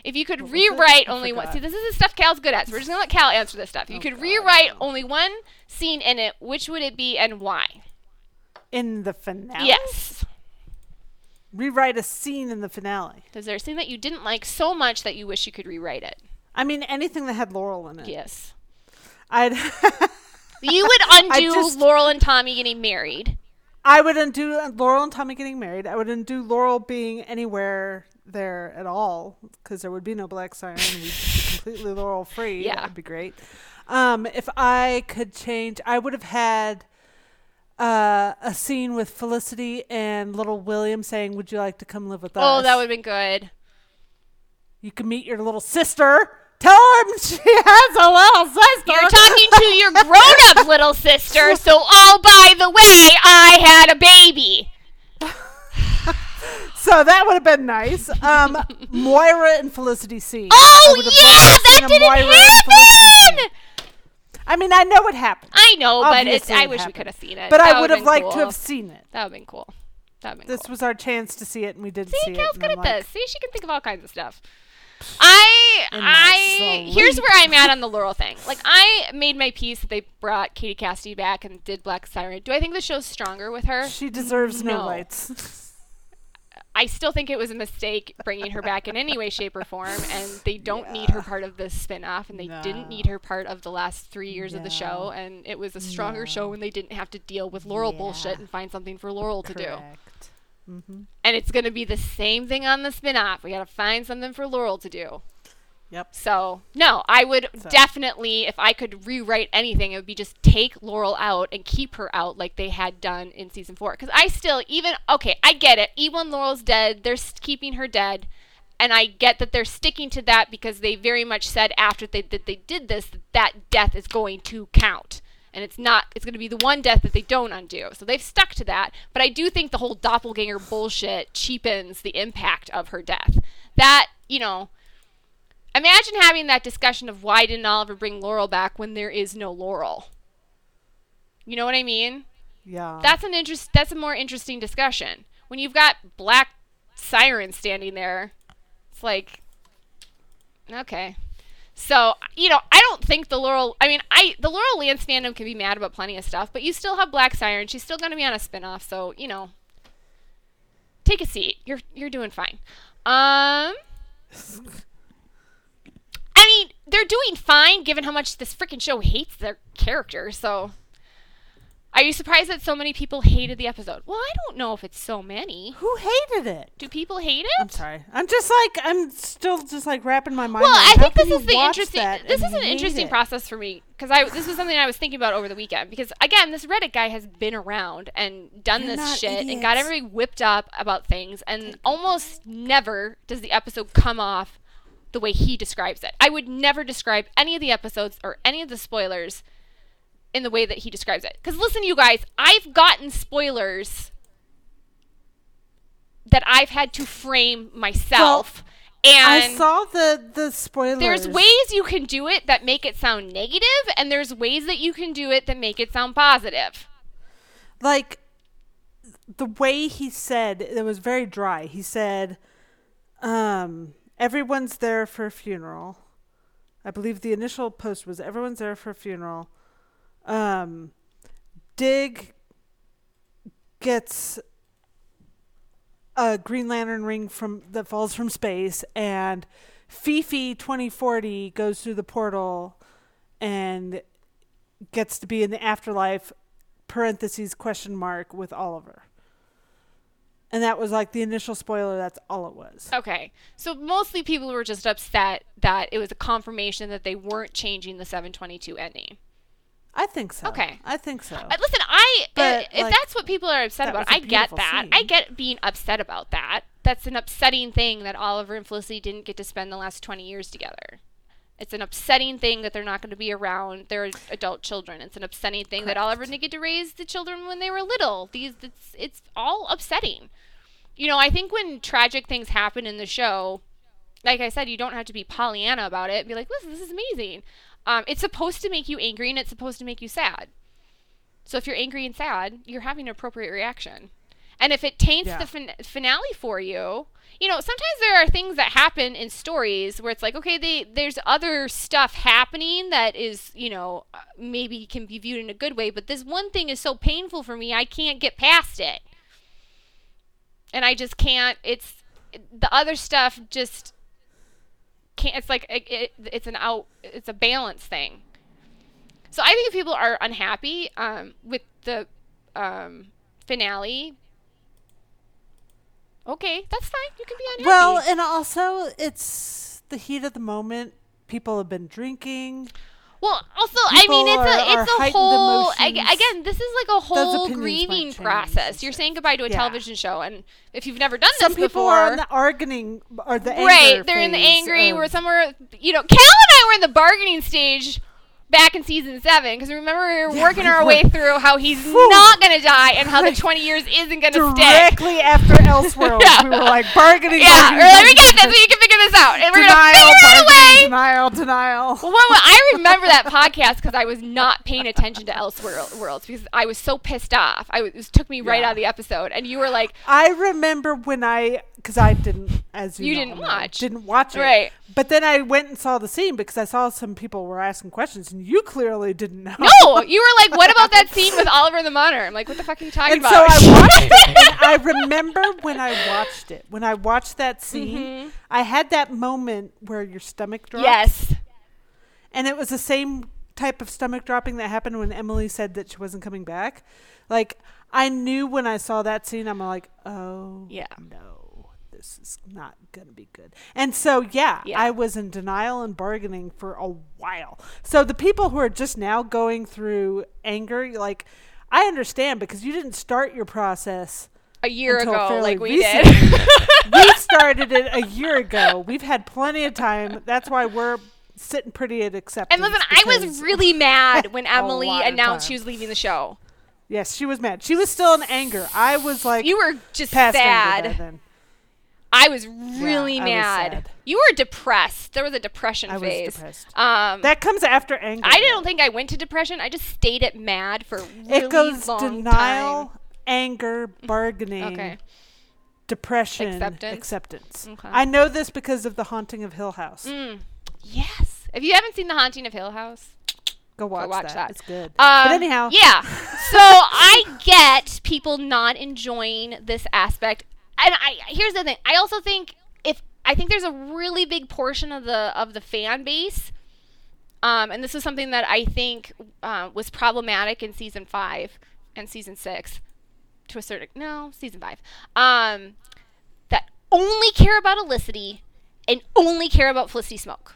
If you could What was it? rewrite only one, see, this is the stuff Cal's good at, so we're just gonna let Cal answer this stuff. If you Oh, could God, rewrite no. only one scene in it, which would it be and why? In the finale. Yes. Rewrite a scene in the finale. Is there a scene that you didn't like so much that you wish you could rewrite it? I mean, anything that had Laurel in it. Yes. I'd. You would undo just- Laurel and Tommy getting married. I would undo Laurel and Tommy getting married. I would undo Laurel being anywhere there at all because there would be no Black Siren. We'd be completely Laurel free. Yeah. That would be great. Um, if I could change, I would have had uh, a scene with Felicity and little William saying, Would you like to come live with us? Oh, that would have been good. You can meet your little sister. Tell him she has a little sister. You're talking to your grown-up little sister, so oh, by the way, I had a baby. So that would have been nice. Um, Moira and Felicity scene. Oh, yeah, that didn't Moira and Felicity scene. happen! I mean, I know what happened, I know, but it's, Obviously I it wish we could have seen it. but That I would have liked to have seen it. That would have been cool. That would been This cool. was our chance to see it, and we didn't See, it. see Cal's good at like, this. See, she can think of all kinds of stuff. I I here's where I'm at on the Laurel thing. Like I made my piece that they brought Katie Cassidy back and did Black Siren. Do I think the show's stronger with her? She deserves no, No. lights. I still think it was a mistake bringing her back in any way, shape, or form, and they don't need her part of this spin-off, and they didn't need her part of the last three years of the show, and it was a stronger show when they didn't have to deal with Laurel bullshit and find something for Laurel to do. Correct. Mm-hmm. And it's going to be the same thing on the spin-off. We got to find something for Laurel to do. Yep. So, no, I would definitely, if I could rewrite anything, it would be just take Laurel out and keep her out like they had done in season four. Because I still, even, okay, I get it. E1 Laurel's dead. They're keeping her dead. And I get that they're sticking to that because they very much said after they, that they did this that that death is going to count. And it's not, it's going to be the one death that they don't undo. So they've stuck to that. But I do think the whole doppelganger bullshit cheapens the impact of her death. That, you know, Imagine having that discussion of why didn't Oliver bring Laurel back when there is no Laurel. You know what I mean? Yeah. That's an interest. That's a more interesting discussion. When you've got Black Siren standing there, it's like, okay. So you know, I don't think the Laurel. I mean, I the Laurel Lance fandom can be mad about plenty of stuff, but you still have Black Siren. She's still going to be on a spinoff, so you know, take a seat. You're you're doing fine. Um. I mean, they're doing fine given how much this freaking show hates their character. So, are you surprised that so many people hated the episode? Well, I don't know if it's so many. Who hated it? Do people hate it? I'm sorry. I'm just like I'm still just like wrapping my mind. Well, around I how think this is the interesting. This is an interesting it? process for me because I this was something I was thinking about over the weekend. Because again, this Reddit guy has been around and done They're this shit and got everybody whipped up about things, and almost never does the episode come off the way he describes it. I would never describe any of the episodes or any of the spoilers in the way that he describes it. Because listen, you guys, I've gotten spoilers that I've had to frame myself. and I saw the the spoilers. there's ways you can do it that make it sound negative, and there's ways that you can do it that make it sound positive. like the way he said it was very dry. He said, um, "Everyone's there for a funeral." I believe the initial post was "Everyone's there for a funeral." Um, Dig gets a Green Lantern ring from that falls from space, and Fifi twenty forty goes through the portal and gets to be in the afterlife parentheses question mark with Oliver. And that was like the initial spoiler, that's all it was. Okay, so mostly people were just upset that it was a confirmation that they weren't changing the 722 ending. I think so. Okay. I think so. Uh, listen, I But, if like, that's what people are upset about, I get that. I get being upset about that. That's an upsetting thing that Oliver and Felicity didn't get to spend the last 20 years together. It's an upsetting thing that they're not going to be around their adult children. It's an upsetting thing that Oliver didn't get to raise the children when they were little. These it's it's all upsetting. You know, I think when tragic things happen in the show, like I said, you don't have to be Pollyanna about it. and Be like, listen, this is amazing. Um, it's supposed to make you angry and it's supposed to make you sad. So if you're angry and sad, you're having an appropriate reaction. And if it taints Yeah. the fin- finale for you, you know, sometimes there are things that happen in stories where it's like, okay, they, there's other stuff happening that is, you know, uh, maybe can be viewed in a good way, but this one thing is so painful for me, I can't get past it. And I just can't, it's, the other stuff just can't, it's like, it, it, it's an out, it's a balance thing. So I think if people are unhappy um, with the um, finale, okay, that's fine. You can be unhappy. well, and also it's the heat of the moment. People have been drinking. well, also, I mean, it's a are it's a whole emotions. again. This is like a whole grieving process. You're saying goodbye to a Yeah. television show, and if you've never done Some this people before, are on the arguing or the right? They're in the angry. of- We're somewhere. You know, Cal and I were in the bargaining stage back in season seven because remember we were working our way through how he's not gonna die and how the 20 years isn't gonna stick. Directly after Elseworlds, Yeah. we were like bargaining. Yeah, we're like, we got this. We can figure this out, and we're Denial, gonna figure it bargaining, away. denial, denial. Well, when- I remember that podcast because I was not paying attention to Elseworlds because I was so pissed off. I was, it took me right Yeah. out of the episode, and you were like, I remember when I, because I didn't, as you, You know, didn't watch. didn't watch it, Right. But then I went and saw the scene because I saw some people were asking questions, and you clearly didn't know. "No, you were like, what about that scene with Oliver the Monitor?" I'm like, "What the fuck are you talking And so about?" I watched it, and I remember when I watched it, when I watched that scene, Mhm. I had that moment where your stomach dropped. yes, And it was the same type of stomach dropping that happened when Emily said that she wasn't coming back. Like, I knew when I saw that scene, I'm like, oh, Yeah. no, this is not going to be good. And so, yeah, Yeah. I was in denial and bargaining for a while. So, the people who are just now going through anger, like, I understand because you didn't start your process. a year ago, like we did. we started it a year ago. We've had plenty of time. That's why we're sitting pretty at acceptance. and listen, I was really mad when Emily announced she was leaving the show. Yes, she was mad. She was still in anger. I was like You were just past anger by sad. I was really was mad. sad. You were depressed. There was a depression I was phase. depressed. Um, That comes after anger. I don't think I went to depression. I just stayed at mad for really it goes denial, time. anger, bargaining, Okay. depression, Acceptance. acceptance. Okay. I know this because of the haunting of Hill House. Mm. Yes. If you haven't seen The Haunting of Hill House, Go watch, watch that. that. It's good. Um, but anyhow, yeah. So I get people not enjoying this aspect, and I here's the thing. I also think if I think there's a really big portion of the of the fan base, um, and this is something that I think uh, was problematic in season five and season six, to a certain no season five, um, that only care about Olicity and only care about Felicity Smoak.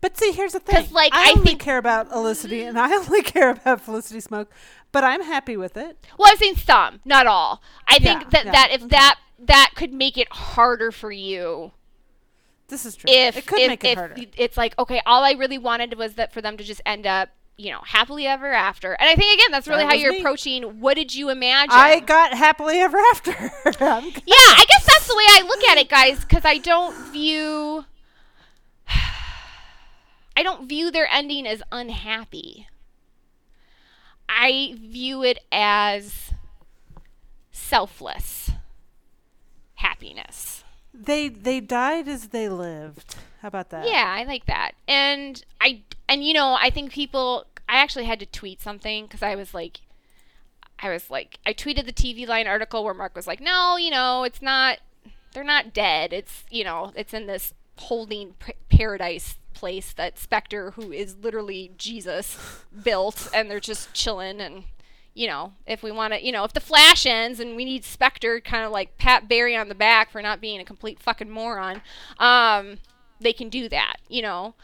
But see, here's the thing. like, I, I only think- care about Olicity, and I only care about Felicity Smoak. But I'm happy with it. Well, I'm saying some, not all. I think that yeah, that if okay. that that could make it harder for you This is true. if it could if, make it harder. it's like okay, all I really wanted was that for them to just end up, you know, happily ever after. And I think again, that's really That how you're me. approaching. What did you imagine? I got happily ever after. Yeah, I guess that's the way I look at it, guys, because I don't view. I don't view their ending as unhappy. I view it as selfless happiness. they they died as they lived. How about that? Yeah, I like that. And I and you know, I think people I actually had to tweet something cuz I was like I was like I tweeted the TV line article where Marc was like, "No, you know, it's not they're not dead. It's, you know, it's in this holding p- paradise place that Spectre who is literally Jesus built and they're just chilling and you know, if we want to, you know, if the Flash ends and we need Spectre kind of like pat Barry on the back for not being a complete fucking moron, um, they can do that, you know.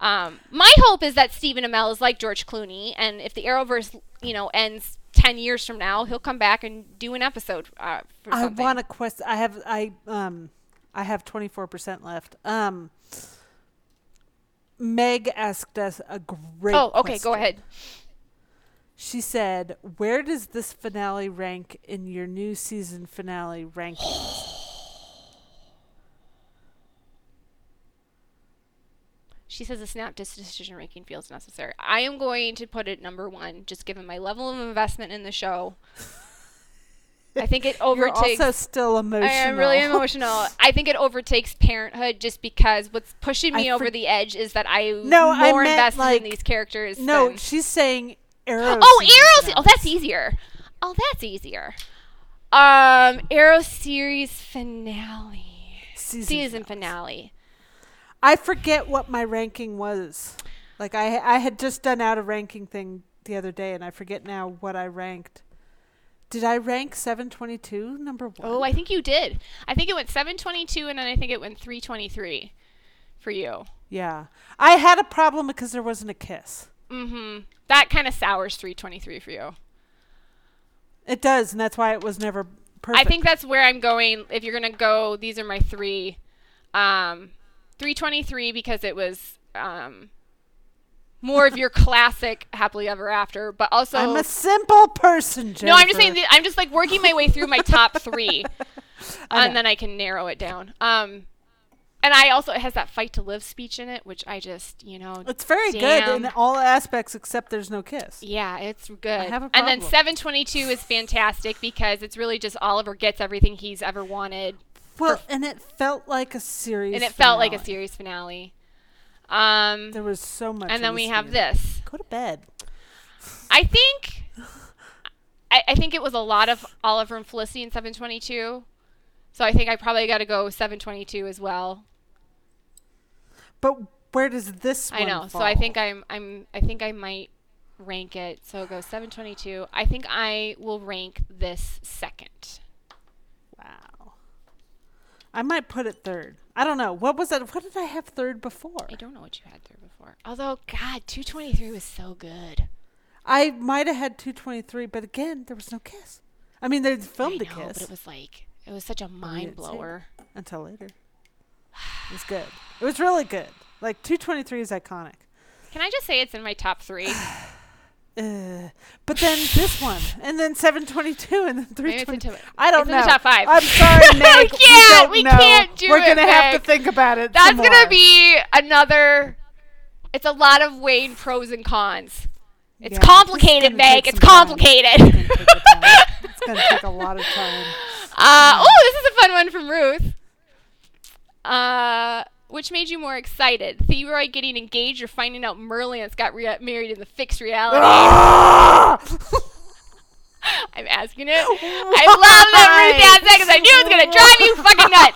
Um, my hope is that Stephen Amell is like George Clooney, and if the Arrowverse, you know, ends ten years from now, he'll come back and do an episode. Uh, for I want to quest. I have I um I have twenty four percent left. Um. Meg asked us a great. Oh, okay, go ahead. She said, "Where does this finale rank in your new season finale rankings?" She says a snap decision making feels necessary. I am going to put it number one, just given my level of investment in the show. I think it overtakes. You're also still emotional. I am really emotional. I think it overtakes Parenthood just because what's pushing me I over for- the edge is that I'm No, I more meant, invested like- in these characters. no, than- she's saying Arrow. oh, Arrow. Oh, that's easier. Oh, that's easier. Um, Arrow series finale, season, season finale. finale. I forget what my ranking was. Like I I had just done out a ranking thing the other day, and I forget now what I ranked. Did I rank seven twenty two number one? Oh, I think you did. I think it went 722 and then I think it went 323 for you. yeah. I had a problem because there wasn't a kiss. Mm Mhm. That kind of sours 323 for you. It does, and that's why it was never perfect. I think that's where I'm going. If you're gonna go, these are my three. Um, 323 because it was um, more of your classic happily ever after, but also I'm a simple person, Jennifer. no. I'm just saying I'm just like working my way through my top three, and then I can narrow it down. Um, and I also it has that fight to live speech in it, which I just you know It's very damn. good in all aspects except there's no kiss. Yeah, it's good. have a and then 722 is fantastic because it's really just Oliver gets everything he's ever wanted, Well, and it felt like a series. and it felt like a series finale. Um, There was so much. and then we have this. Go to bed. I think, I, I think it was a lot of Oliver and Felicity in 722. So I think I probably got to go 722 as well. But where does this? I know. So I think I'm I'm I think I might rank it. So go 722. I think I will rank this second. Wow. I might put it third. I don't know. What was that? What did I have third before? I don't know what you had third before. Although God, 223 was so good. I might have had 223, but again, there was no kiss. I mean, they filmed I the know, kiss but it was like it was such a mind blower. until later. It was good. It was really good. Like 223 is iconic. Can I just say it's in my top three? Uh, but then this one, and then 722, and then Maybe it's 320. into it. I don't It's know. top five. I'm sorry, Meg. We can't. We know. can't do We're it, gonna have to think about it. That's gonna be another. It's a lot of weighing pros and cons. It's Yeah, complicated, Meg. It's complicated. It's gonna take a. It's gonna take a lot of time. Uh, oh, this is a fun one from Ruth. Uh, which made you more excited? Theroy getting engaged or finding out Merliance got re- married in the fixed reality? I'm asking it. I love that Ruth asked that because I knew it was going to drive you fucking nuts.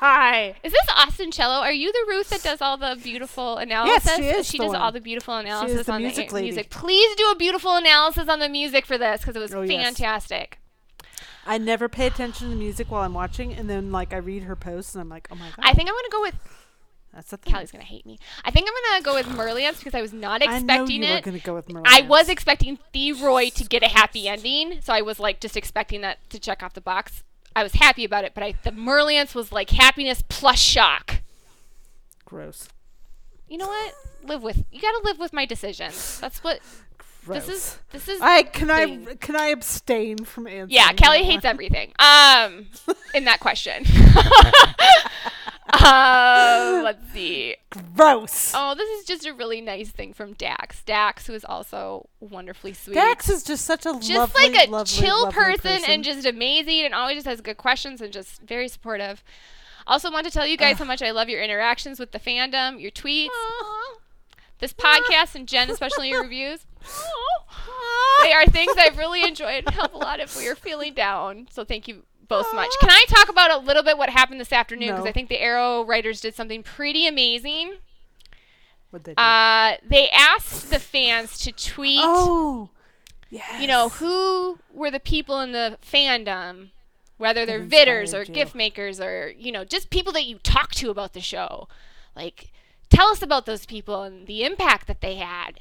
Hi. Is this Austin Cello? Are you the Ruth that does all the beautiful analysis? Yes, she is She does one. all the beautiful analysis the on music the lady. music. Please do a beautiful analysis on the music for this because it was Oh, yes. fantastic. I never pay attention to the music while I'm watching, and then like I read her posts, and I'm like, oh my god, I think I'm to go with that's the thing. Callie's gonna hate me. I think I'm gonna go with Merliance because I was not expecting I know you were it. gonna go with Merlin. I was expecting Theroy to get a happy ending, so I was like just expecting that to check off the box. I was happy about it, but I, the Merliance was like happiness plus shock. gross. You know what? Live with you. Gotta live with my decisions. That's what Gross. this is. This is. I can I can I abstain from answering? yeah, Kelly hates everything. Um, in that question. um, let's see. Gross. Oh, this is just a really nice thing from Dax. Dax, who is also wonderfully sweet. Dax is just such a just lovely, like a lovely, chill lovely person, and just amazing and always just has good questions and just very supportive. Also want to tell you guys how much I love your interactions with the fandom, your tweets, this podcast and Jen, especially your reviews. They are things I've really enjoyed and help a lot if we are feeling down. So thank you both so much. Can I talk about a little bit what happened this afternoon? Because No. I think the Arrow writers did something pretty amazing. What'd they do? Uh, they asked the fans to tweet oh, yes. you know, who were the people in the fandom, whether they're vidders or you. gift makers or, you know, just people that you talk to about the show. Like, tell us about those people and the impact that they had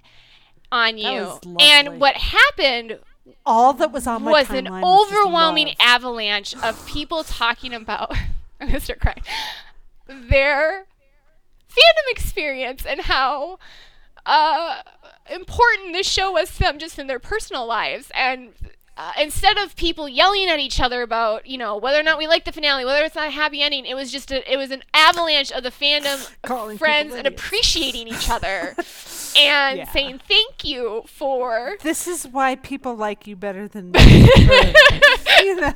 on you. And what happened all that was on my was an timeline was overwhelming avalanche of people talking about I'm gonna start crying. Their fandom experience and how uh, important this show was to them just in their personal lives. And uh, instead of people yelling at each other about you know whether or not we like the finale whether it's not a happy ending it was just a, it was an avalanche of the fandom Calling friends and appreciating each other and Yeah. saying thank you for This is why people like you better than me. you know.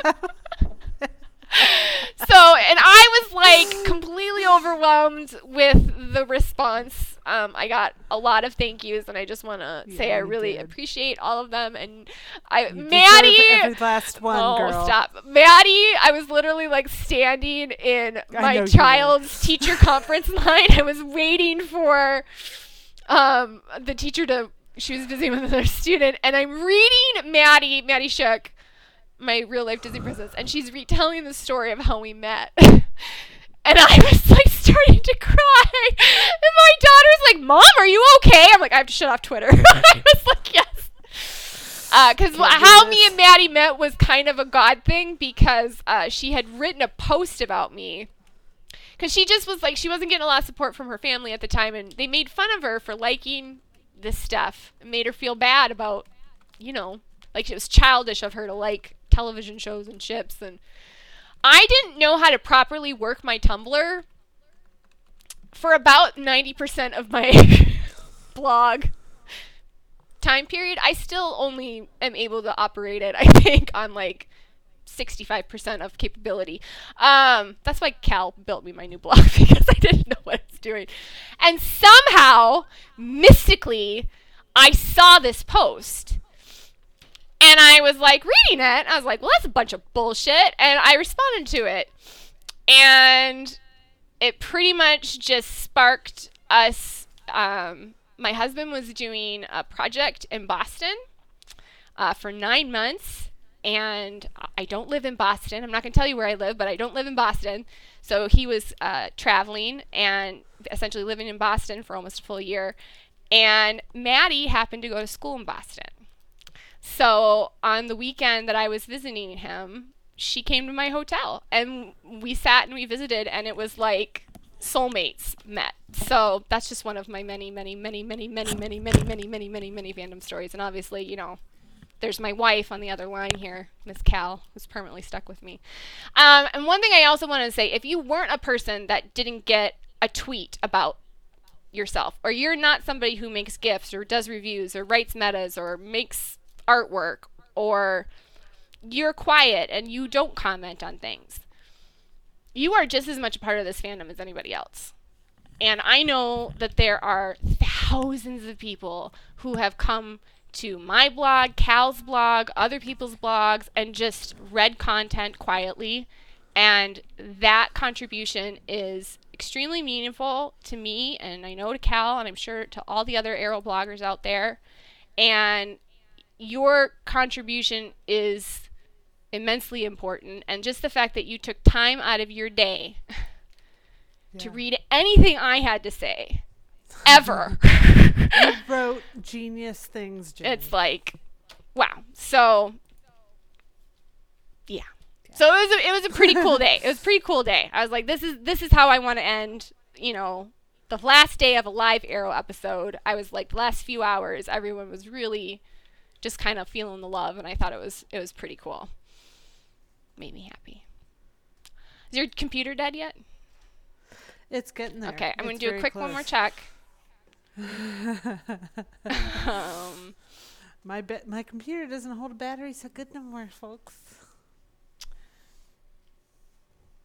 so and I was like completely overwhelmed with the response. Um, I got a lot of thank yous, and I just want to say I really did. appreciate all of them. And I, You Maddie, every last one, oh girl. stop, Maddie! I was literally like standing in my child's teacher conference line. I was waiting for um the teacher to. She was busy with another student, and I'm reading Maddie, Maddie Shook, my real life Disney princess, and she's retelling the story of how we met. and I was like starting to cry. And my daughter's like, Mom, are you okay? I'm like, I have to shut off Twitter. I was like, Yes. Because how me and Maddie met was kind of a God thing because uh, she had written a post about me. Because she just was like, she wasn't getting a lot of support from her family at the time, and they made fun of her for liking this stuff. It made her feel bad about, you know, like it was childish of her to like television shows and ships and I didn't know how to properly work my Tumblr for about 90% of my blog time period. I still only am able to operate it, I think, on like 65% of capability. Um, that's why Cal built me my new blog because I didn't know what I was doing. And somehow, mystically, I saw this post. And I was like reading it. I was like, well, that's a bunch of bullshit. And I responded to it. And it pretty much just sparked us. Um, my husband was doing a project in Boston uh, for nine months and I don't live in Boston. I'm not going to tell you where I live, but I don't live in Boston. So he was uh, traveling and essentially living in Boston for almost a full year. And Maddie happened to go to school in Boston. So on the weekend that I was visiting him, she came to my hotel and we sat and we visited, and it was like soulmates met. So that's just one of my many, many, many, many, many, many, many, many, many, many, many fandom stories. And obviously, you know, there's my wife on the other line here, Miss Cal, who's permanently stuck with me. Um, and one thing I also want to say if you weren't a person that didn't get a tweet about yourself, or you're not somebody who makes gifts or does reviews or writes metas or makes artwork, or you're quiet and you don't comment on things, you are just as much a part of this fandom as anybody else. And I know that there are thousands of people who have come to my blog, Cal's blog, other people's blogs, and just read content quietly. And that contribution is extremely meaningful to me, and I know to Cal, and I'm sure to all the other Arrow bloggers out there. And your contribution is immensely important. And just the fact that you took time out of your day yeah. to read anything I had to say ever. You wrote genius things, Jenny. It's like, wow. So, yeah. So it was a, it was a pretty cool day. It was a pretty cool day. I was like, this is this is how I want to end. You know, the last day of a live Arrow episode. I was like, the last few hours, everyone was really just kind of feeling the love, and I thought it was it was pretty cool. Made me happy. Is your computer dead yet? It's getting there. Okay, I'm it's gonna do a quick close. one more check um, my be- my computer doesn't hold a battery so good no more, folks.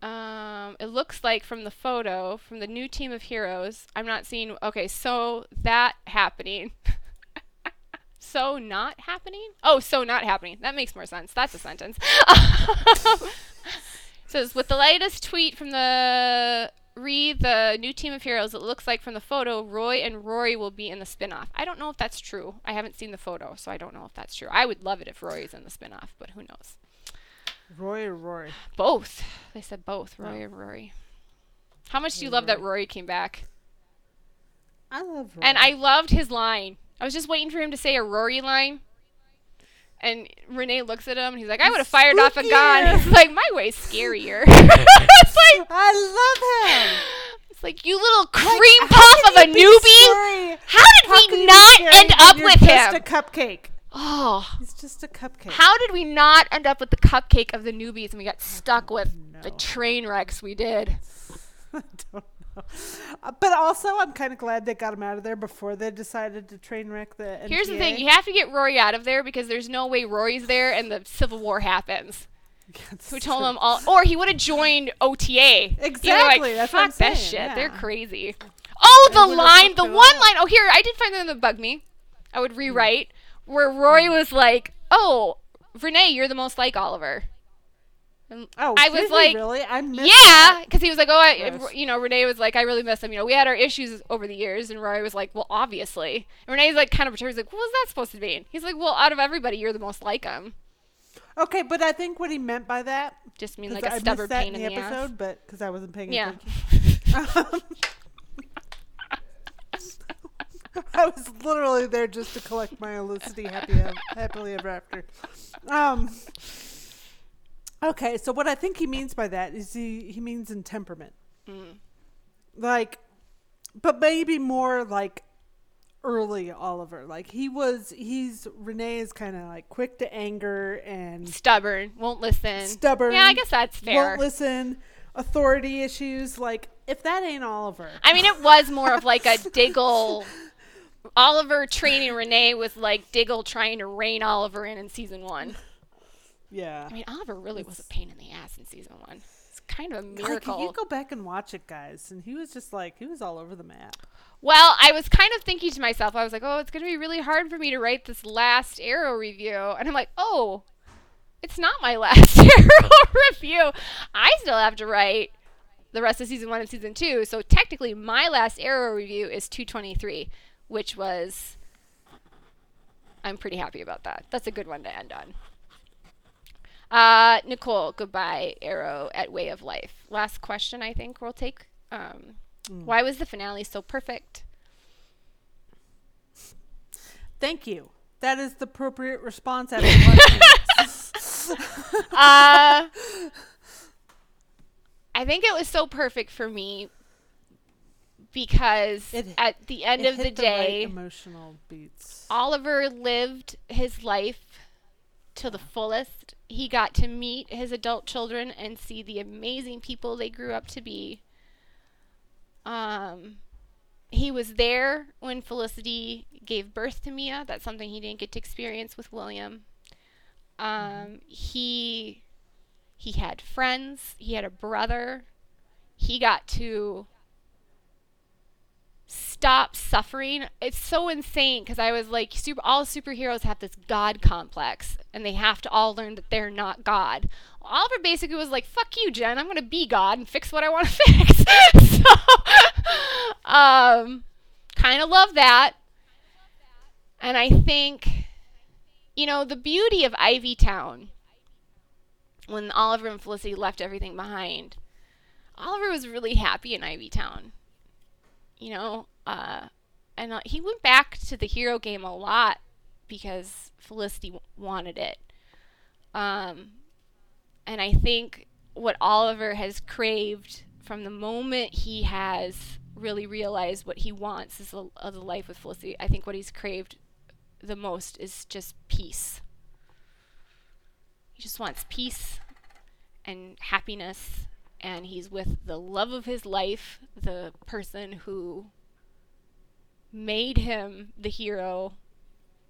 Um, it looks like from the photo from the new team of heroes. I'm not seeing. Okay, so that happening. so not happening. Oh, so not happening. That makes more sense. That's a sentence. says with the latest tweet from the read the new team of heroes, it looks like from the photo, Roy and Rory will be in the spinoff. I don't know if that's true. I haven't seen the photo, so I don't know if that's true. I would love it if Roy is in the spinoff, but who knows? Roy or Rory? Both. They said both, oh. Roy oh. and Rory. How much do you love Rory. that Rory came back? I love Rory. And I loved his line. I was just waiting for him to say a Rory line. And Renee looks at him and he's like, I would have fired off a gun. He's like, my way's scarier. it's like I love him. It's like you little cream like, puff of a newbie. How did how we not end up with him? Just a cupcake. Oh, he's just a cupcake. How did we not end up with the cupcake of the newbies and we got stuck with the train wrecks we did? I don't but also, I'm kind of glad they got him out of there before they decided to train wreck the. NTA. Here's the thing: you have to get Rory out of there because there's no way Rory's there and the Civil War happens. Who told true. him all? Or he would have joined OTA. Exactly. Like, That's Fuck what saying. that shit. Yeah. They're crazy. Oh, the line, the one line. Oh, here, I did find something that bugged me. I would hmm. rewrite where Rory was like, "Oh, Renee, you're the most like Oliver." And oh, I was like, really? I yeah, because he was like, oh, I, you know, Renee was like, I really miss him. You know, we had our issues over the years, and Rory was like, well, obviously. And Renee's like, kind of perturbed. He's like, what was that supposed to mean? He's like, well, out of everybody, you're the most like him. Okay, but I think what he meant by that just mean like a stubborn pain in the, in the episode, ass. but because I wasn't paying yeah. attention. I was literally there just to collect my Olicity happy happily ever after. Um. Okay, so what I think he means by that is he he means in temperament, mm. like, but maybe more like early Oliver. Like he was, he's Renee is kind of like quick to anger and Stubborn, won't listen. stubborn. Yeah, I guess that's fair. Won't listen. Authority issues. Like if that ain't Oliver, I mean, it was more of like a Diggle. Oliver training Renee was like Diggle trying to rein Oliver in in season one. Yeah. I mean, Oliver really was a pain in the ass in season one. It's kind of a Like, miracle. you go back and watch it, guys, and he was just like he was all over the map. Well, I was kind of thinking to myself, I was like, oh, it's going to be really hard for me to write this last Arrow review. And I'm like, oh, it's not my last Arrow review. I still have to write the rest of season one and season two. So technically, my last Arrow review is 223, which was. I'm pretty happy about that. That's a good one to end on. Uh, Nicole, goodbye, Arrow at Way of Life. Last question, I think we'll take. Um, Why was the finale so perfect? Thank you. That is the appropriate response after uh, I think it was so perfect for me because It- at the end of the day, emotional beats. Oliver lived his life to the fullest. He got to meet his adult children and see the amazing people they grew up to be. Um, he was there when Felicity gave birth to Mia. That's something he didn't get to experience with William. Um, he he had friends. He had a brother. He got to stop suffering. It's so insane because I was like, super, all superheroes have this God complex, and they have to all learn that they're not God. Oliver basically was like, "Fuck you, Jen. I'm gonna be God and fix what I want to fix." so, um, kind of love that, and I think, you know, the beauty of Ivy Town when Oliver and Felicity left everything behind. Oliver was really happy in Ivy Town you know, uh, and uh, he went back to the hero game a lot because Felicity w- wanted it. Um, and I think what Oliver has craved from the moment he has really realized what he wants is a, life with Felicity. I think what he's craved the most is just peace. He just wants peace and happiness and he's with the love of his life, the person who made him the hero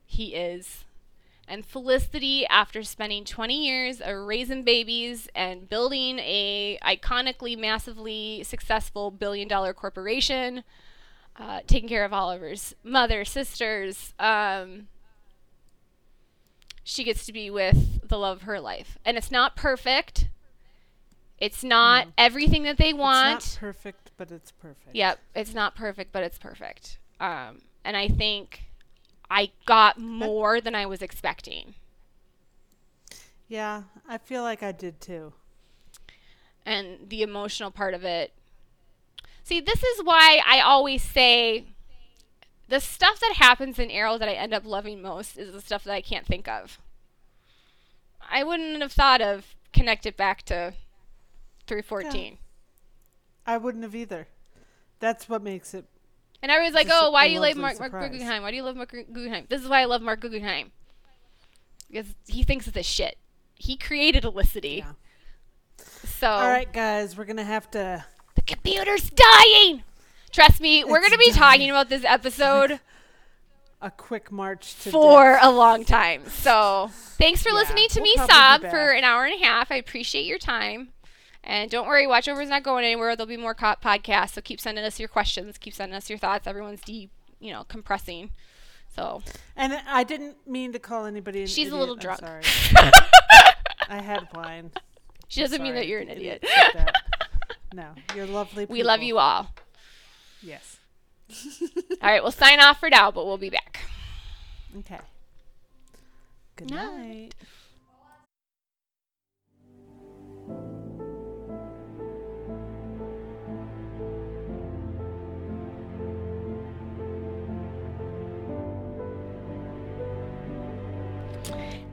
he is. And Felicity, after spending 20 years of raising babies and building a iconically, massively successful billion dollar corporation, uh, taking care of Oliver's mother, sisters, um, she gets to be with the love of her life. And it's not perfect. It's not everything that they want. It's not perfect, but it's perfect. Yep, it's not perfect, but it's perfect. Um, and I think I got more than I was expecting. Yeah, I feel like I did too. And the emotional part of it. See, this is why I always say the stuff that happens in Arrow that I end up loving most is the stuff that I can't think of. I wouldn't have thought of connect it back to 314. I wouldn't have either. That's what makes it. And I was like, oh, why do you love Marc, Marc. Guggenheim? Why do you love Marc Guggenheim? This is why I love Marc Guggenheim. Because he thinks of this shit. He created Elicity. Yeah. So All right, guys, we're gonna have to. the computer's dying. Trust me, we're gonna be dying. talking about this episode A quick march to for death. a long time. So thanks for Yeah, listening to we'll me sob for an hour and a half. I appreciate your time. And don't worry, Watchover's not going anywhere. There'll be more co- podcasts. So keep sending us your questions. Keep sending us your thoughts. Everyone's deep, you know, compressing. So And I didn't mean to call anybody. An She's a idiot. little I'm drunk. sorry. I had wine. she doesn't mean that you're an the idiot. No, you're lovely. we love you all. Yes. All right, we'll sign off for now, but we'll be back. Okay. Good Night. night.